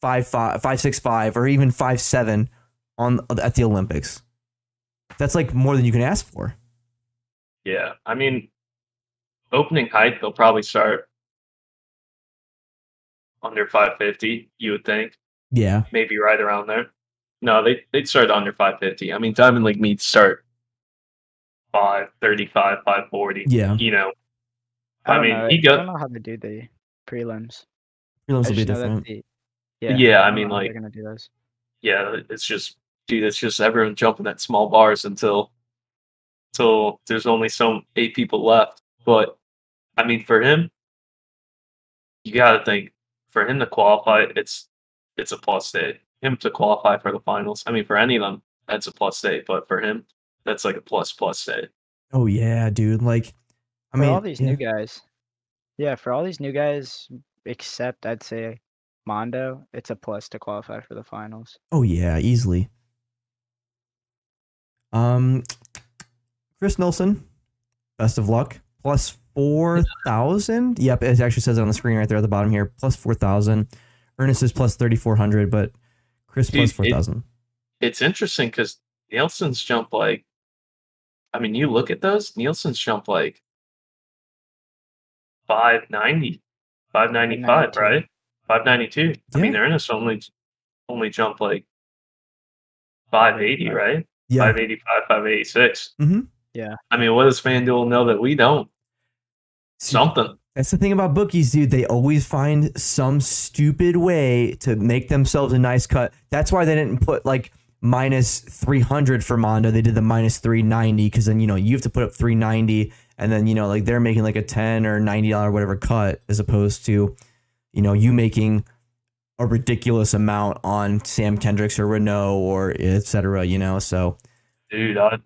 five five, five six five, or even five seven on at the Olympics. That's like more than you can ask for. Yeah, I mean, opening height they'll probably start under 550. You would think, Yeah, maybe right around there. No, they they'd start under 550. I mean, Diamond League meets start 535, 540. yeah. You know, I, I mean, know. he I don't know how to do the prelims. Prelims will be just know that different. the- Yeah, I don't mean, like- they're gonna do those. yeah, it's just dude, it's just everyone jumping at small bars until until there's only some eight people left. But I mean, for him, you got to think for him to qualify, it's it's a plus day. Him to qualify for the finals, I mean, for any of them, that's a plus day. But for him, that's like a plus plus day. Oh yeah, dude. Like, I For mean, all these yeah. new guys, yeah, for all these new guys, except I'd say Mondo, it's a plus to qualify for the finals. Oh yeah, easily. Um, Chris Nilsen, best of luck. Plus four thousand. Yep, it actually says it on the screen right there at the bottom here. Plus four thousand. Ernest is plus thirty four hundred, but Chris plus Dude, four it- It's interesting because Nilsen's jump like, I mean, you look at those Nilsen's jump like 590, 595, 592. right? 592. I mean, Yeah. Ernest only only jump like 580, right? Yeah, 585, 586. Mhm. Yeah. I mean, what does FanDuel know that we don't? Something. That's the thing about bookies, dude. They always find some stupid way to make themselves a nice cut. That's why they didn't put like minus 300 for Mondo. They did the minus 390 because then, you know, you have to put up 390 and then, you know, like they're making like a 10 or $90 whatever cut as opposed to, you know, you making a ridiculous amount on Sam Kendricks or Renaud or et cetera, you know? So, Dude, I,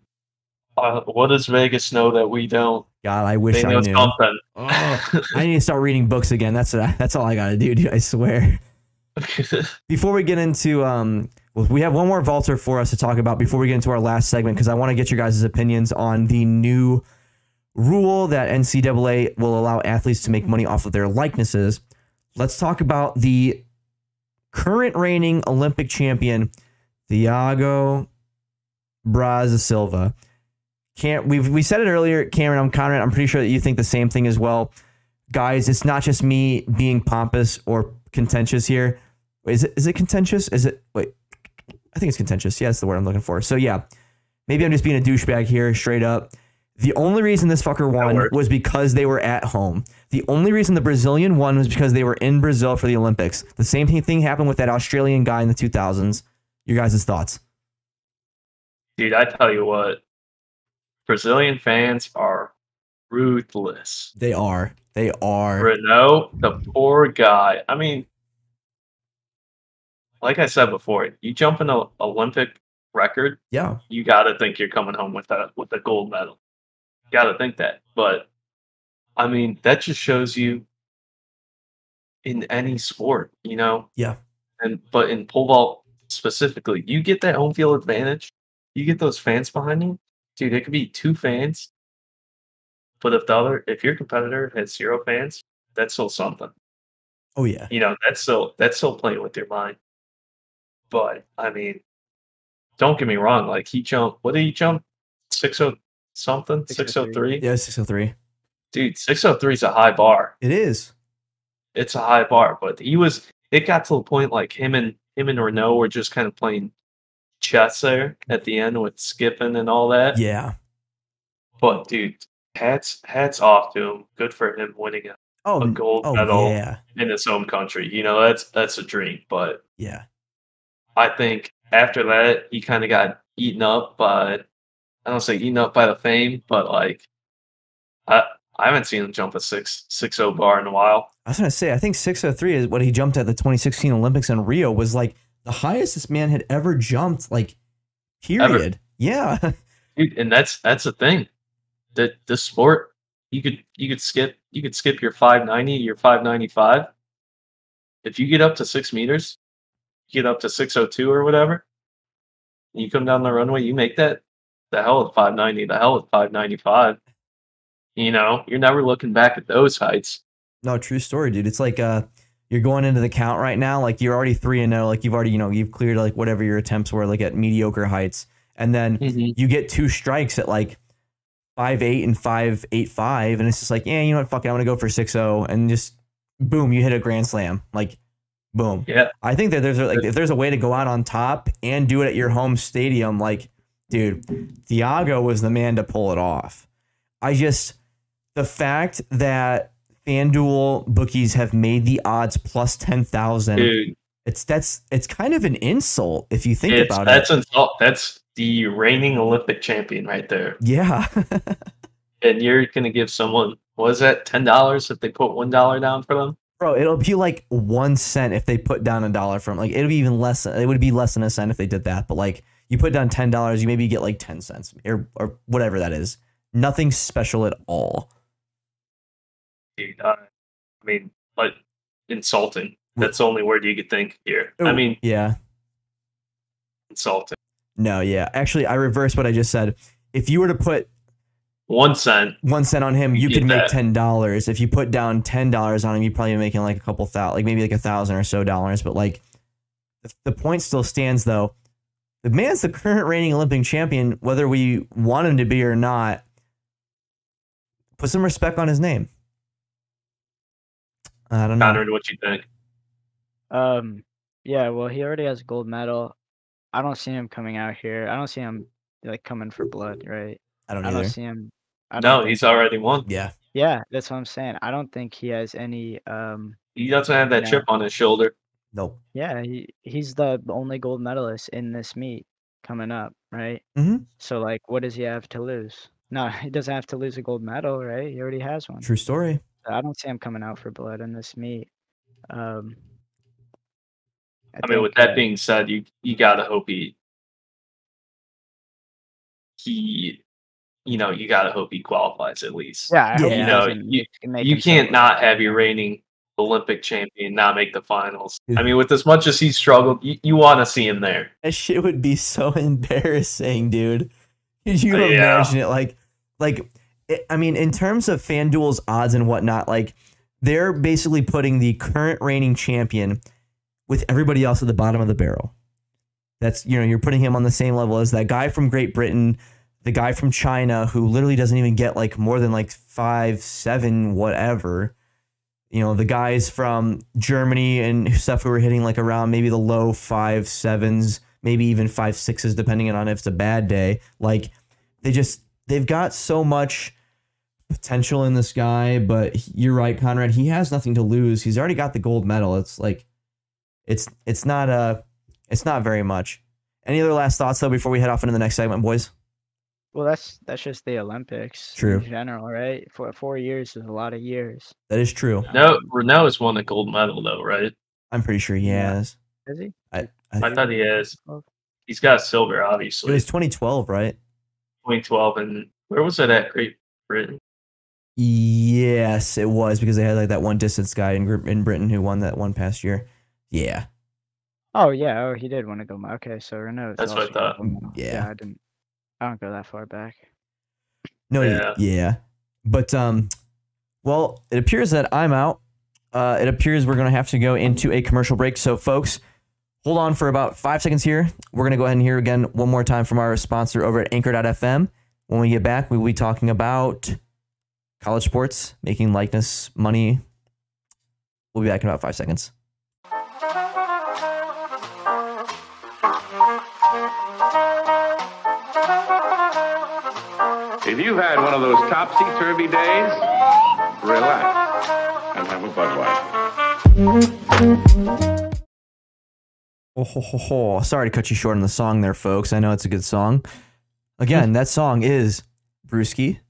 I, what does Vegas know that we don't? God, I wish I knew. Oh, I need to start reading books again. That's that's all I got to do, dude. I swear. before we get into um well, we have one more vaulter for us to talk about before we get into our last segment because I want to get your guys' opinions on the new rule that NCAA will allow athletes to make money off of their likenesses. Let's talk about the current reigning Olympic champion, Thiago Braz Silva. Can't we we said it earlier, Cameron? I'm Conrad. I'm pretty sure that you think the same thing as well, guys. It's not just me being pompous or contentious here. Is it is it contentious? Is it wait? I think it's contentious. Yeah, that's the word I'm looking for. So yeah, maybe I'm just being a douchebag here, straight up. The only reason this fucker won was because they were at home. The only reason the Brazilian won was because they were in Brazil for the Olympics. The same thing thing happened with that Australian guy in the 2000s. Your guys' thoughts? Dude, I tell you what, Brazilian fans are ruthless. They are. They are. Renaud, the poor guy. I mean, like I said before, you jump in an Olympic record, Yeah. you got to think you're coming home with a with a gold medal. Got to think that. But I mean, that just shows you in any sport, you know. Yeah. And but in pole vault specifically, you get that home field advantage. You get those fans behind you, dude. It could be two fans, but if the other, if your competitor has zero fans, that's still something. Oh yeah. You know, that's still that's still playing with your mind. But I mean, don't get me wrong. Like he jumped. What did he jump? Six oh something. Six oh 603. Yeah, 603. Dude, six oh three is a high bar. It is. It's a high bar. But he was. It got to the point like him and him and Renaud were just kind of playing chess there at the end with skipping and all that. Yeah. But dude, hats hats off to him. Good for him winning a, Oh, a gold oh medal yeah. in his home country. You know, that's that's a dream. But Yeah. I think after that he kind of got eaten up by I don't say eaten up by the fame, but like I I haven't seen him jump a six six zero bar in a while. I was gonna say, I think 603 is what he jumped at the 2016 Olympics in Rio was like the highest this man had ever jumped, like period. Yeah. Dude, and that's that's the thing. That this sport you could you could skip you could skip your five ninety, your five ninety five. If you get up to six meters, get up to six oh two or whatever, and you come down the runway, you make that the hell with five ninety, the hell with five ninety five. You know, you're never looking back at those heights. no, true story, dude. It's like uh you're going into the count right now, like you're already three and zero, like you've already, you know, you've cleared like whatever your attempts were, like at mediocre heights, and then mm-hmm. you get two strikes at like five eight and five eight five, and it's just like, yeah, you know what, fuck it, I'm gonna go for six zero, and just boom, you hit a grand slam, like boom. Yeah. I think that there's a, like if there's a way to go out on top and do it at your home stadium, like, dude, Thiago was the man to pull it off. I just the fact that FanDuel bookies have made the odds plus ten thousand. Dude, It's that's it's kind of an insult if you think it's, about that's it. insult. That's the reigning Olympic champion right there. Yeah. and you're gonna give someone what is that ten dollars if they put one dollar down for them? Bro, it'll be like one cent if they put down a dollar from like it'll be even less. It would be less than a cent if they did that. But like you put down ten dollars, you maybe get like ten cents or or whatever that is. Nothing special at all. Dude, uh, I mean, like insulting. That's the only word you could think here. I mean, yeah, insulting. no, yeah. Actually, I reversed what I just said. If you were to put One cent. one cent on him, you You could make that. ten dollars. If you put down ten dollars on him, you'd probably be making like a couple thousand, like maybe like a thousand or so dollars. But like, the, the point still stands though. The man's the current reigning Olympic champion, whether we want him to be or not. Put some respect on his name. I don't know. Connor, what you think? Um, yeah, well, he already has a gold medal. I don't see him coming out here. I don't see him like coming for blood, right? I don't I either. don't see him. I don't No, he's already won. Yeah, Yeah, that's what I'm saying. I don't think he has any. Um, He doesn't have that Yeah. chip on his shoulder. nope. yeah, he he's the only gold medalist in this meet coming up, right? Mhm. So like, what does he have to lose? No, he doesn't have to lose a gold medal, right? He already has one. True story. I don't see him coming out for blood in this meet. Um, I, mean, with that uh, being said, you you gotta hope he he you know, you gotta hope he qualifies at least. yeah, I Yeah. You know, you- make- make you can't look not have your reigning Olympic champion not make the finals. Yeah. I mean, with as much as he struggled, you, you want to see him there. That shit would be so embarrassing, dude. Could you yeah. imagine it? Like, like, it, I mean, in terms of FanDuel's odds and whatnot, like, they're basically putting the current reigning champion with everybody else at the bottom of the barrel. That's, you know, you're putting him on the same level as that guy from Great Britain, the guy from China who literally doesn't even get like more than like five, seven, whatever. You know, the guys from Germany and stuff who were hitting like around maybe the low five sevens, maybe even five sixes, depending on if it's a bad day. Like they just they've got so much potential in this guy, but you're right, Conrad. He has nothing to lose. He's already got the gold medal. It's like it's it's not a it's not very much. Any other last thoughts though before we head off into the next segment, boys? Well, that's that's just the Olympics True. in general, right? For four years is a lot of years. That is true. No, Renaud has won a gold medal though, right? I'm pretty sure he Yeah. has. Is he? I, I I, thought he has. Oh. He's got silver, obviously. it was 2012, right? 2012, and where was it at? Great Britain. Yes, it was because they had like that one distance guy in Gr- in Britain who won that one past year. Yeah, Oh yeah. Oh, he did want to go. Okay, so Renaud. That's what I thought. yeah. I didn't. I don't go that far back. No, yeah. Yeah. yeah. But um well, it appears that I'm out. Uh it appears we're going to have to go into a commercial break. So folks, hold on for about 5 seconds here. We're going to go ahead and hear again one more time from our sponsor over at anchor.fm. When we get back, we will be talking about college sports, making likeness money. We'll be back in about 5 seconds. If you've had one of those topsy-turvy days, relax and have a Budweiser. Oh, ho, ho, ho. Sorry to cut you short on the song there, folks. I know it's a good song. Again, that song is Brewski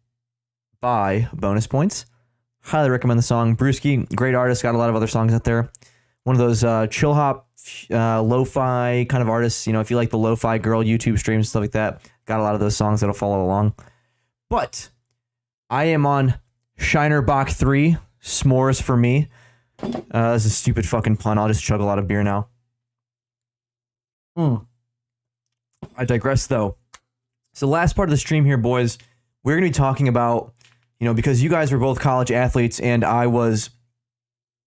by Bonus Points. Highly recommend the song. Brewski, great artist, got a lot of other songs out there. One of those uh, chill hop, uh, lo-fi kind of artists. You know, if you like the lo-fi girl YouTube streams and stuff like that, got a lot of those songs that'll follow along. But I am on Shiner Bock 3, S'mores for me. Uh, is a stupid fucking pun. I'll just chug a lot of beer now. Hmm. I digress though. So last part of the stream here, boys, we're gonna be talking about, you know, because you guys were both college athletes and I was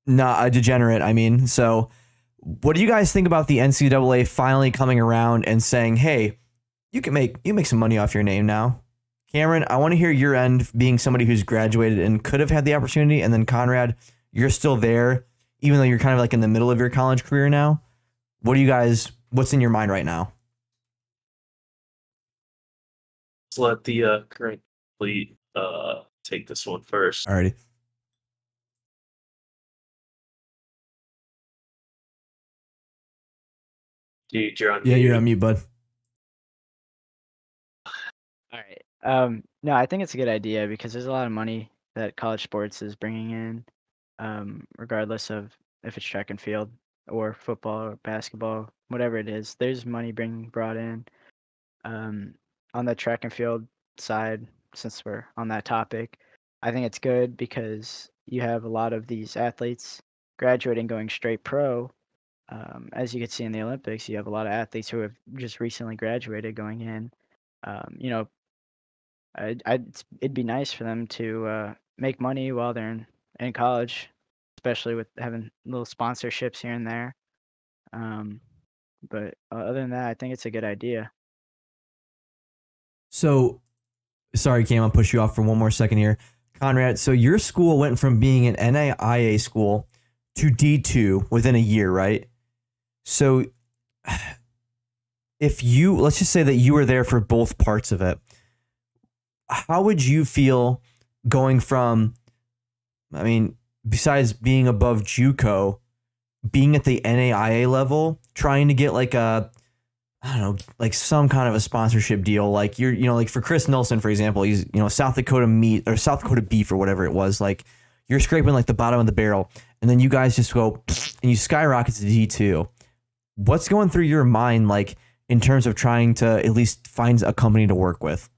not a degenerate. I mean, so what do you guys think about the NCAA finally coming around and saying, "Hey, you can make you make some money off your name now"? Cameron, I want to hear your end, being somebody who's graduated and could have had the opportunity, and then Conrad, you're still there, even though you're kind of like in the middle of your college career now. What do you guys? What's in your mind right now? Let the uh, current athlete uh, take this one first. Alrighty. Dude, you're on. Yeah, you're on mute, bud. All right. Um, no, I think it's a good idea because there's a lot of money that college sports is bringing in, um, regardless of if it's track and field or football or basketball, whatever it is. There's money being brought in. Um, on the track and field side, since we're on that topic, I think it's good because you have a lot of these athletes graduating going straight pro. Um, as you can see in the Olympics, you have a lot of athletes who have just recently graduated going in. Um, you know, I, it'd be nice for them to uh, make money while they're in, in college, especially with having little sponsorships here and there. Um, but uh, other than that, I think it's a good idea. So, sorry, Cam, I'll push you off for one more second here. Conrad, so your school went from being an NAIA school to D2 within a year, right? So, if you, let's just say that you were there for both parts of it, how would you feel going from, I mean, besides being above JUCO, being at the NAIA level, trying to get like a, I don't know, like some kind of a sponsorship deal. Like you're, you know, like for Chris Nilsen, for example, he's, you know, South Dakota meat or South Dakota beef or whatever it was. Like you're scraping like the bottom of the barrel, and then you guys just go and you skyrocket to D two. What's going through your mind, like in terms of trying to at least find a company to work with?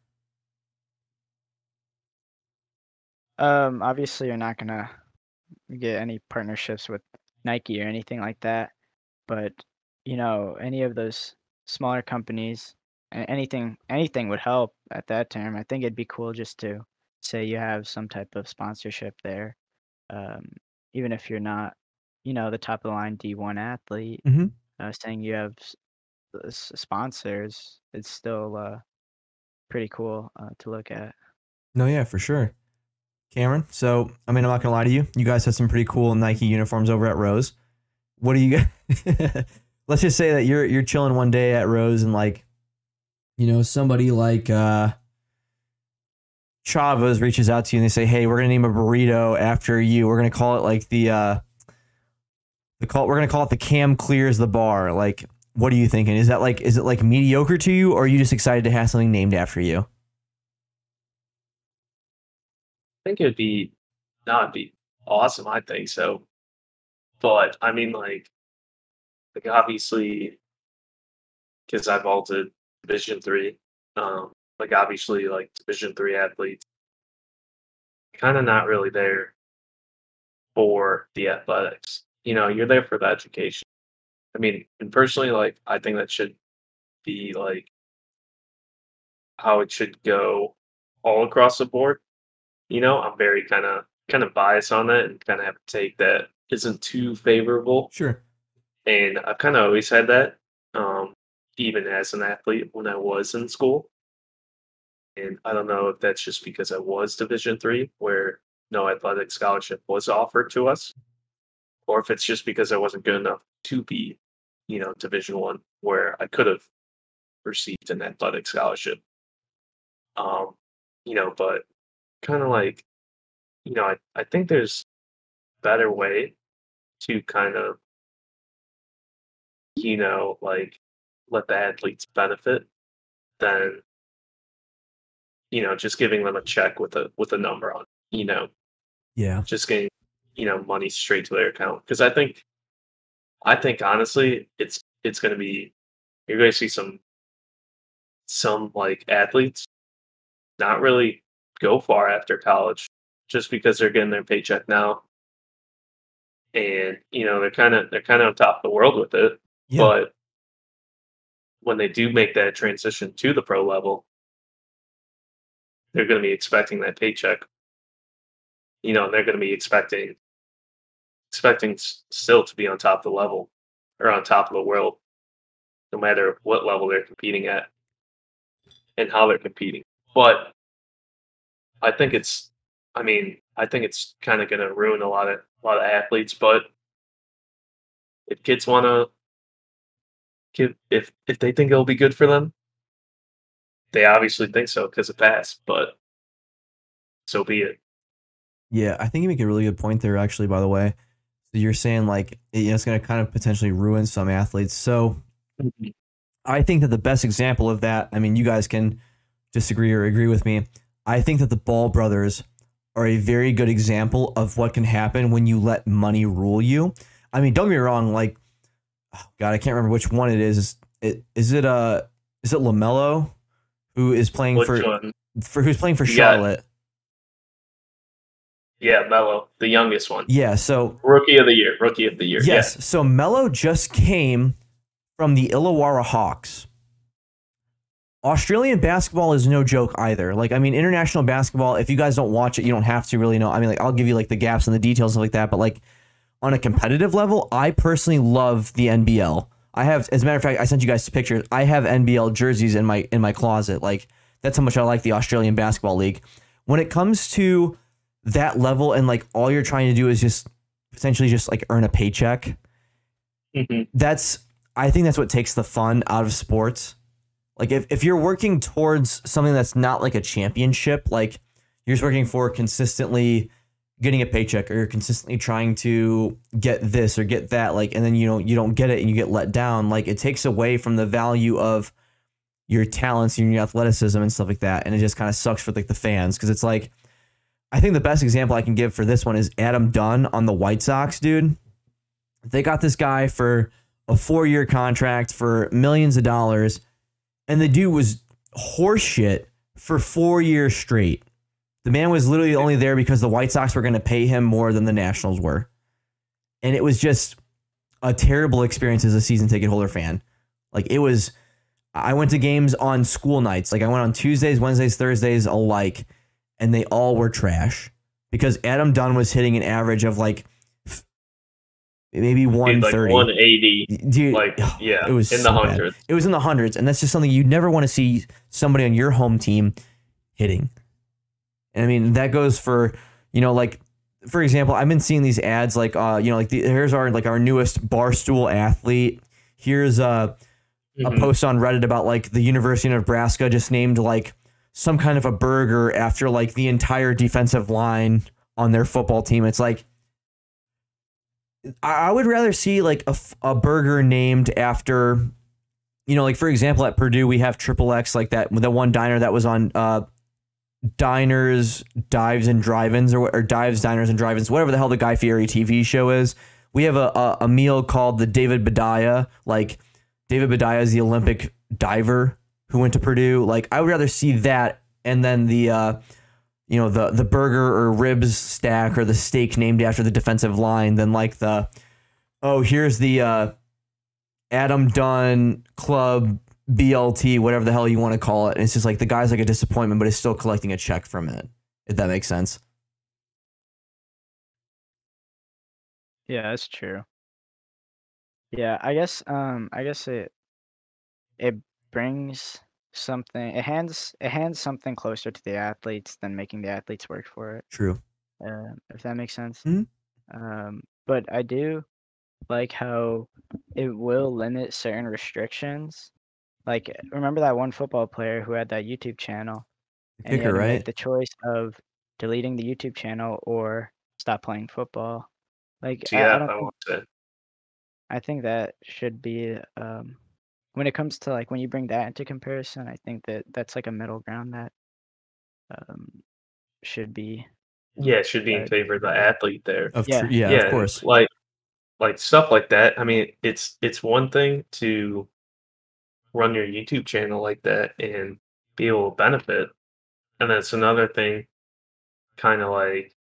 Um, obviously, you're not gonna get any partnerships with Nike or anything like that, but you know, any of those smaller companies, anything, anything would help at that term. I think it'd be cool just to say you have some type of sponsorship there, um, even if you're not, you know, the top of the line D1 athlete. Mhm. Uh, saying you have s- s- sponsors, it's still uh, pretty cool uh, to look at. No, yeah, for sure. Cameron, so I mean, I'm not gonna lie to you. You guys have some pretty cool Nike uniforms over at Rose. What do you let's just say that you're you're chilling one day at Rose and like, you know, somebody like uh Chavez reaches out to you and they say, "Hey, we're gonna name a burrito after you. We're gonna call it like the uh the call. We're gonna call it the Cam clears the bar. Like, what are you thinking? Is that like is it like mediocre to you, or are you just excited to have something named after you? I think it'd be not be awesome. I think so, but I mean, like, like obviously, because I vaulted Division three, um, like obviously, like Division three athletes, kind of not really there for the athletics. You know, you're there for the education. I mean, and personally, like, I think that should be like how it should go all across the board. You know, I'm very kind of kind of biased on that and kind of have a take that isn't too favorable. Sure. And I've kind of always had that, um, even as an athlete when I was in school. And I don't know if that's just because I was Division three, where no athletic scholarship was offered to us, or if it's just because I wasn't good enough to be, you know, Division one, where I could have received an athletic scholarship. Um, you know, but kind of like, you know, I, I think there's better way to kind of, you know, like let the athletes benefit than, you know, just giving them a check with a with a number on, you know, Yeah. just getting, you know, money straight to their account. Because I think, I think honestly, it's it's going to be you're going to see some some like athletes not really go far after college just because they're getting their paycheck now and you know they're kind of they're kind of on top of the world with it Yeah. but when they do make that transition to the pro level they're going to be expecting that paycheck you know they're going to be expecting expecting still to be on top of the level or on top of the world no matter what level they're competing at and how they're competing but i think it's i mean i think it's kind of going to ruin a lot of a lot of athletes but if kids want to if if they think it'll be good for them they obviously think so because it passed but so be it Yeah, I think you make a really good point there. Actually, by the way, so you're saying like you know, it's going to kind of potentially ruin some athletes. So mm-hmm. I think that the best example of that, I mean, you guys can disagree or agree with me. I think that the Ball brothers are a very good example of what can happen when you let money rule you. I mean, don't get me wrong. Like, oh God, I can't remember which one it is. Is it is it uh is it LaMelo who is playing Which for one? for who's playing for Yeah. Charlotte? Yeah, Melo, the youngest one. Yeah. So Rookie of the year. Rookie of the year. Yes. So Melo just came from the Illawarra Hawks. Australian basketball is no joke either. Like, I mean, international basketball, if you guys don't watch it, you don't have to really know. I mean, like, I'll give you like the gaps and the details and like that. But like on a competitive level, I personally love the NBL. I have, as a matter of fact, I sent you guys pictures. I have NBL jerseys in my in my closet. Like, that's how much I like the Australian basketball league. When it comes to that level and like all you're trying to do is just potentially just like earn a paycheck Yeah. hmm that's I think that's what takes the fun out of sports. Like if, if you're working towards something that's not like a championship, like you're just working for consistently getting a paycheck or you're consistently trying to get this or get that, like and then you know you don't get it and you get let down, like it takes away from the value of your talents and your athleticism and stuff like that. And it just kind of sucks for like the fans because it's like I think the best example I can give for this one is Adam Dunn on the White Sox, dude. They got this guy for a four year contract for millions of dollars, and the dude was horseshit for four years straight. The man was literally only there because the White Sox were going to pay him more than the Nationals were. And it was just a terrible experience as a season ticket holder fan. Like it was, I went to games on school nights. Like I went on Tuesdays, Wednesdays, Thursdays alike, and they all were trash because Adam Dunn was hitting an average of like maybe Like 130. 180. Dude, Like, yeah, it was in the so bad. hundreds. It was in the hundreds, and that's just something you never want to see somebody on your home team hitting. And I mean, that goes for you know, like for example, I've been seeing these ads like uh, you know, like the, here's our like our newest barstool athlete. here's a a Mhm. post on Reddit about like the University of Nebraska just named like some kind of a burger after like the entire defensive line on their football team. It's like I, I would rather see like a, a burger named after, you know, like for example at Purdue we have Triple X like that the one diner that was on uh diners, dives and drive-ins or, or dives, diners and drive-ins, whatever the hell the Guy Fieri TV show is. We have a, a, a meal called the David Boudia, like David Boudia is the Olympic diver who went to Purdue. Like I would rather see that and then the uh you know the the burger or ribs stack or the steak named after the defensive line than like the oh here's the uh Adam Dunn Club BLT whatever the hell you want to call it. And it's just like the guy's like a disappointment but is still collecting a check from it. If that makes sense. Yeah, that's true. Yeah, I guess um I guess it it brings something it hands it hands something closer to the athletes than making the athletes work for it. True. Uh, if that makes sense. Mhm. Um, but I do like how it will limit certain restrictions. Like remember that one football player who had that YouTube channel The and he had kicker, to make right? the choice of deleting the YouTube channel or stop playing football. Like See, I, I that don't I think want to. I think that should be um when it comes to like when you bring that into comparison, I think that that's like a middle ground that um should be Yeah, it should be in Right. favor of the athlete there. Of Yeah. tr- yeah, of course. Like like stuff like that. I mean, it's it's one thing to run your YouTube channel like that and be able to benefit. And that's another thing kind of like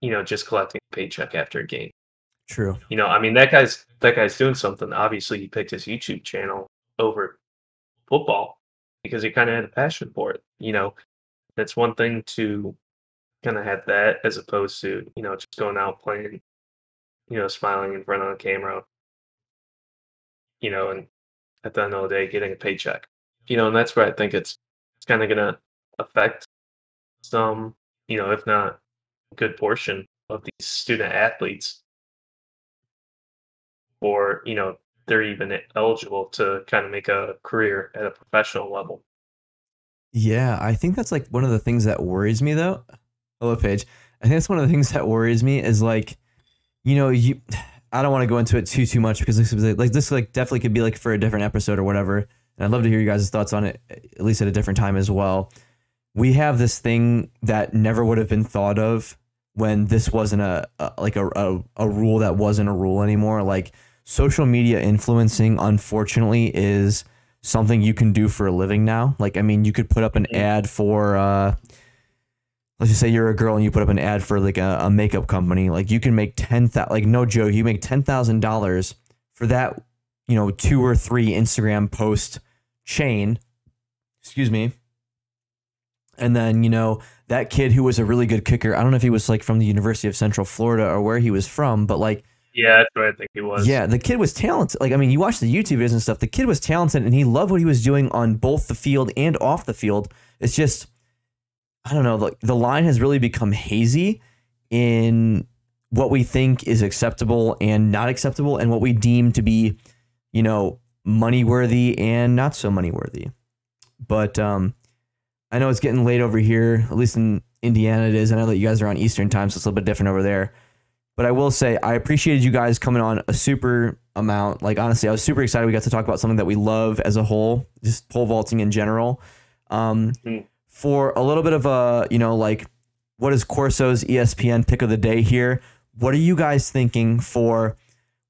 you know, just collecting a paycheck after a game. True. You know, I mean that guy's that guy's doing something. Obviously he picked his YouTube channel over football because he kind of had a passion for it. You know, that's one thing to kind of have that as opposed to you know just going out playing, you know, smiling in front of the camera. You know, and at the end of the day, getting a paycheck. You know, and that's where I think it's it's kind of gonna affect some, you know, if not a good portion of these student athletes or you know they're even eligible to kind of make a career at a professional level. Yeah, I think that's like one of the things that worries me though. Hello, Paige. I think that's one of the things that worries me is like, you know, you. I don't want to go into it too too much because this is like, like this like definitely could be like for a different episode or whatever. And I'd love to hear you guys' thoughts on it at least at a different time as well. We have this thing that never would have been thought of when this wasn't a, a like a, a a rule that wasn't a rule anymore. Like social media influencing, unfortunately, is something you can do for a living now. Like, I mean, you could put up an ad for, uh, let's just say you're a girl and you put up an ad for like a, a makeup company. Like, you can make ten thousand, like no joke, you make ten thousand dollars for that, you know, two or three Instagram post chain. Excuse me. And then you know that kid who was a really good kicker. I don't know if he was like from the University of Central Florida or where he was from, but like Yeah, that's what I think he was. yeah, the kid was talented. Like, I mean, you watch the YouTube videos and stuff. The kid was talented, and he loved what he was doing on both the field and off the field. It's just, I don't know. Like, the line has really become hazy in what we think is acceptable and not acceptable, and what we deem to be, you know, money worthy and not so money worthy. But um, I know it's getting late over here. At least in Indiana, it is. I know that you guys are on Eastern time, so it's a little bit different over there. But I will say, I appreciated you guys coming on a super amount. Like, honestly, I was super excited. We got to talk about something that we love as a whole, just pole vaulting in general. Um, Mhm. For a little bit of a, you know, like, what is Corso's ESPN pick of the day here? What are you guys thinking for?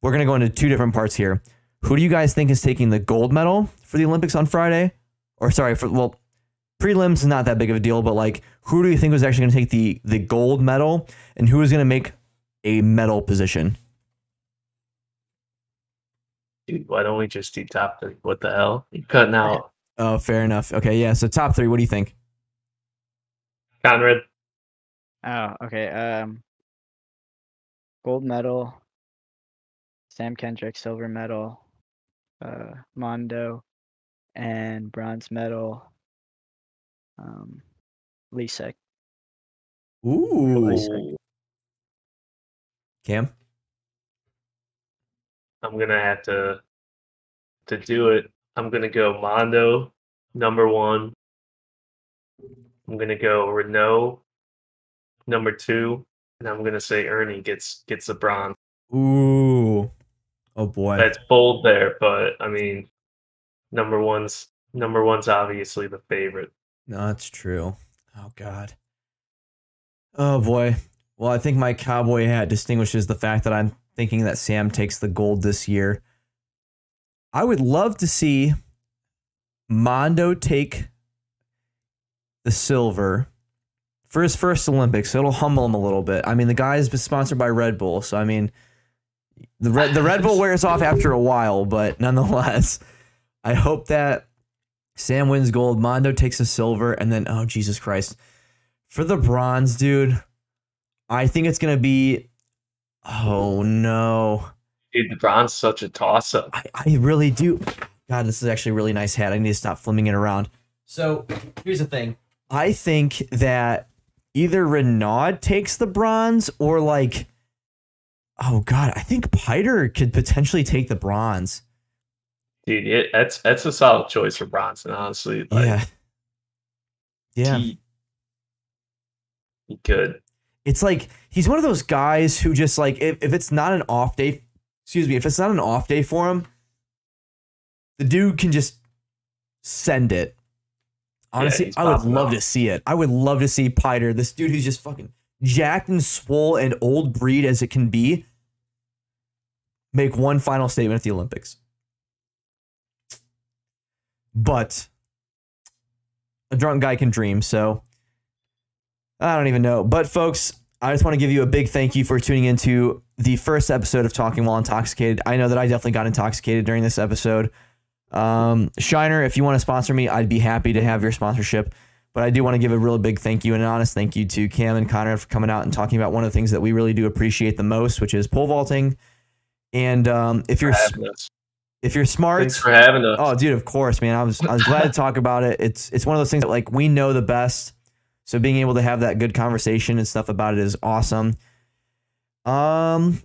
We're going to go into two different parts here. Who do you guys think is taking the gold medal for the Olympics on Friday? Or, sorry, for, well, prelims is not that big of a deal, but like, who do you think was actually going to take the, the gold medal? And who is going to make a medal position. Dude, why don't we just do top three? What the hell? You cutting out Oh, fair enough. Okay, yeah. So top three. What do you think? Conrad? Oh, okay. Um, gold medal, Sam Kendrick, silver medal, uh, Mondo, and bronze medal, um, Lisek. Ooh, Cam. I'm gonna have to to do it, I'm gonna go Mondo number one. I'm gonna go Renaud number two, and I'm gonna say Ernie gets gets the bronze. Ooh. Oh boy. That's bold there, but I mean, number one's number one's obviously the favorite. No, that's true. Oh God. Oh boy. Well, I think my cowboy hat distinguishes the fact that I'm thinking that Sam takes the gold this year. I would love to see Mondo take the silver for his first Olympics. So it'll humble him a little bit. I mean, the guy been sponsored by Red Bull, so I mean, the Red the Red Bull wears off after a while, but nonetheless, I hope that Sam wins gold, Mondo takes a silver, and then oh Jesus Christ, for the bronze, dude. I think it's gonna be. Oh no. Dude, the bronze is such a toss up. I, I really do. God, this is actually a really nice hat. I need to stop flipping it around. So here's the thing. I think that either Renaud takes the bronze or like, oh God, I think Piter could potentially take the bronze. Dude, it, that's that's a solid choice for Bronson, honestly. Like, yeah. Yeah. He, he could. it's like he's one of those guys who just like if, if it's not an off day excuse me if it's not an off day for him the dude can just send it honestly he's i would love to see it i would love to see piter this dude who's just fucking jacked and swole and old breed as it can be make one final statement at the olympics but a drunk guy can dream so I don't even know. But folks, I just want to give you a big thank you for tuning into the first episode of Talking While Intoxicated. I know that I definitely got intoxicated during this episode. Um, Shiner, if you want to sponsor me, I'd be happy to have your sponsorship. But I do want to give a real big thank you and an honest thank you to Cam and Connor for coming out and talking about one of the things that we really do appreciate the most, which is pole vaulting. And um, if you're for having us. if you're smart, Thanks for having us. Oh, dude, of course, man. I was I was glad to talk about it. It's it's one of those things that like we know the best. So being able to have that good conversation and stuff about it is awesome. Um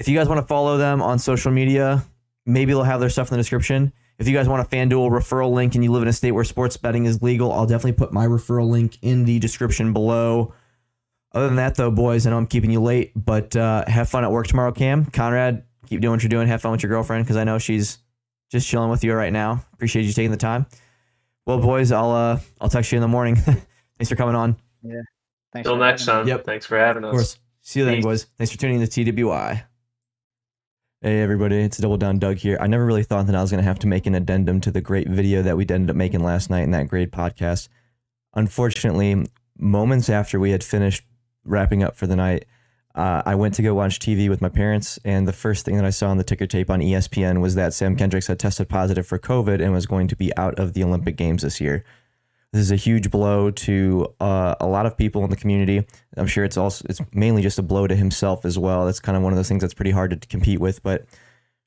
if you guys want to follow them on social media, maybe they'll have their stuff in the description. If you guys want a FanDuel referral link and you live in a state where sports betting is legal, I'll definitely put my referral link in the description below. Other than that, though, boys, I know I'm keeping you late, but uh, have fun at work tomorrow, Cam. Conrad, keep doing what you're doing. Have fun with your girlfriend because I know she's just chilling with you right now. Appreciate you taking the time. Well, boys, I'll uh, I'll text you in the morning. Thanks for coming on. Yeah. Thanks Till for next having time. Yep. Thanks for having us. Of course. See you then, Peace. boys. Thanks for tuning in to TWI. Hey, everybody. It's Double Down Doug here. I never really thought that I was going to have to make an addendum to the great video that we ended up making last night in that great podcast. Unfortunately, moments after we had finished wrapping up for the night, uh, I went to go watch TV with my parents, and the first thing that I saw on the ticker tape on ESPN was that Sam Kendricks had tested positive for COVID and was going to be out of the Olympic Games this year. This is a huge blow to uh, a lot of people in the community. I'm sure it's also it's mainly just a blow to himself as well. That's kind of one of those things that's pretty hard to compete with, but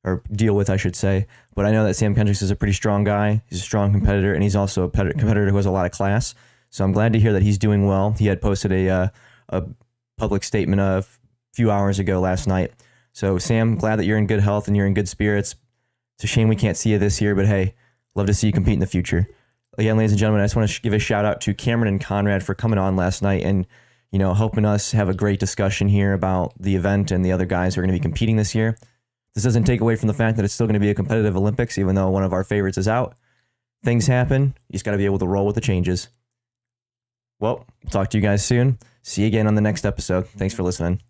or deal with, I should say. But I know that Sam Kendricks is a pretty strong guy. He's a strong competitor, and he's also a pet- competitor who has a lot of class. So I'm glad to hear that he's doing well. He had posted a uh, a public statement a few hours ago last night. So Sam, glad that you're in good health and you're in good spirits. It's a shame we can't see you this year, but hey, love to see you compete in the future. Again, ladies and gentlemen, I just want to sh- give a shout out to Cameron and Conrad for coming on last night and you know helping us have a great discussion here about the event and the other guys who are going to be competing this year. This doesn't take away from the fact that it's still going to be a competitive Olympics, even though one of our favorites is out. Things happen. You just got to be able to roll with the changes. Well, talk to you guys soon. See you again on the next episode. Thanks for listening.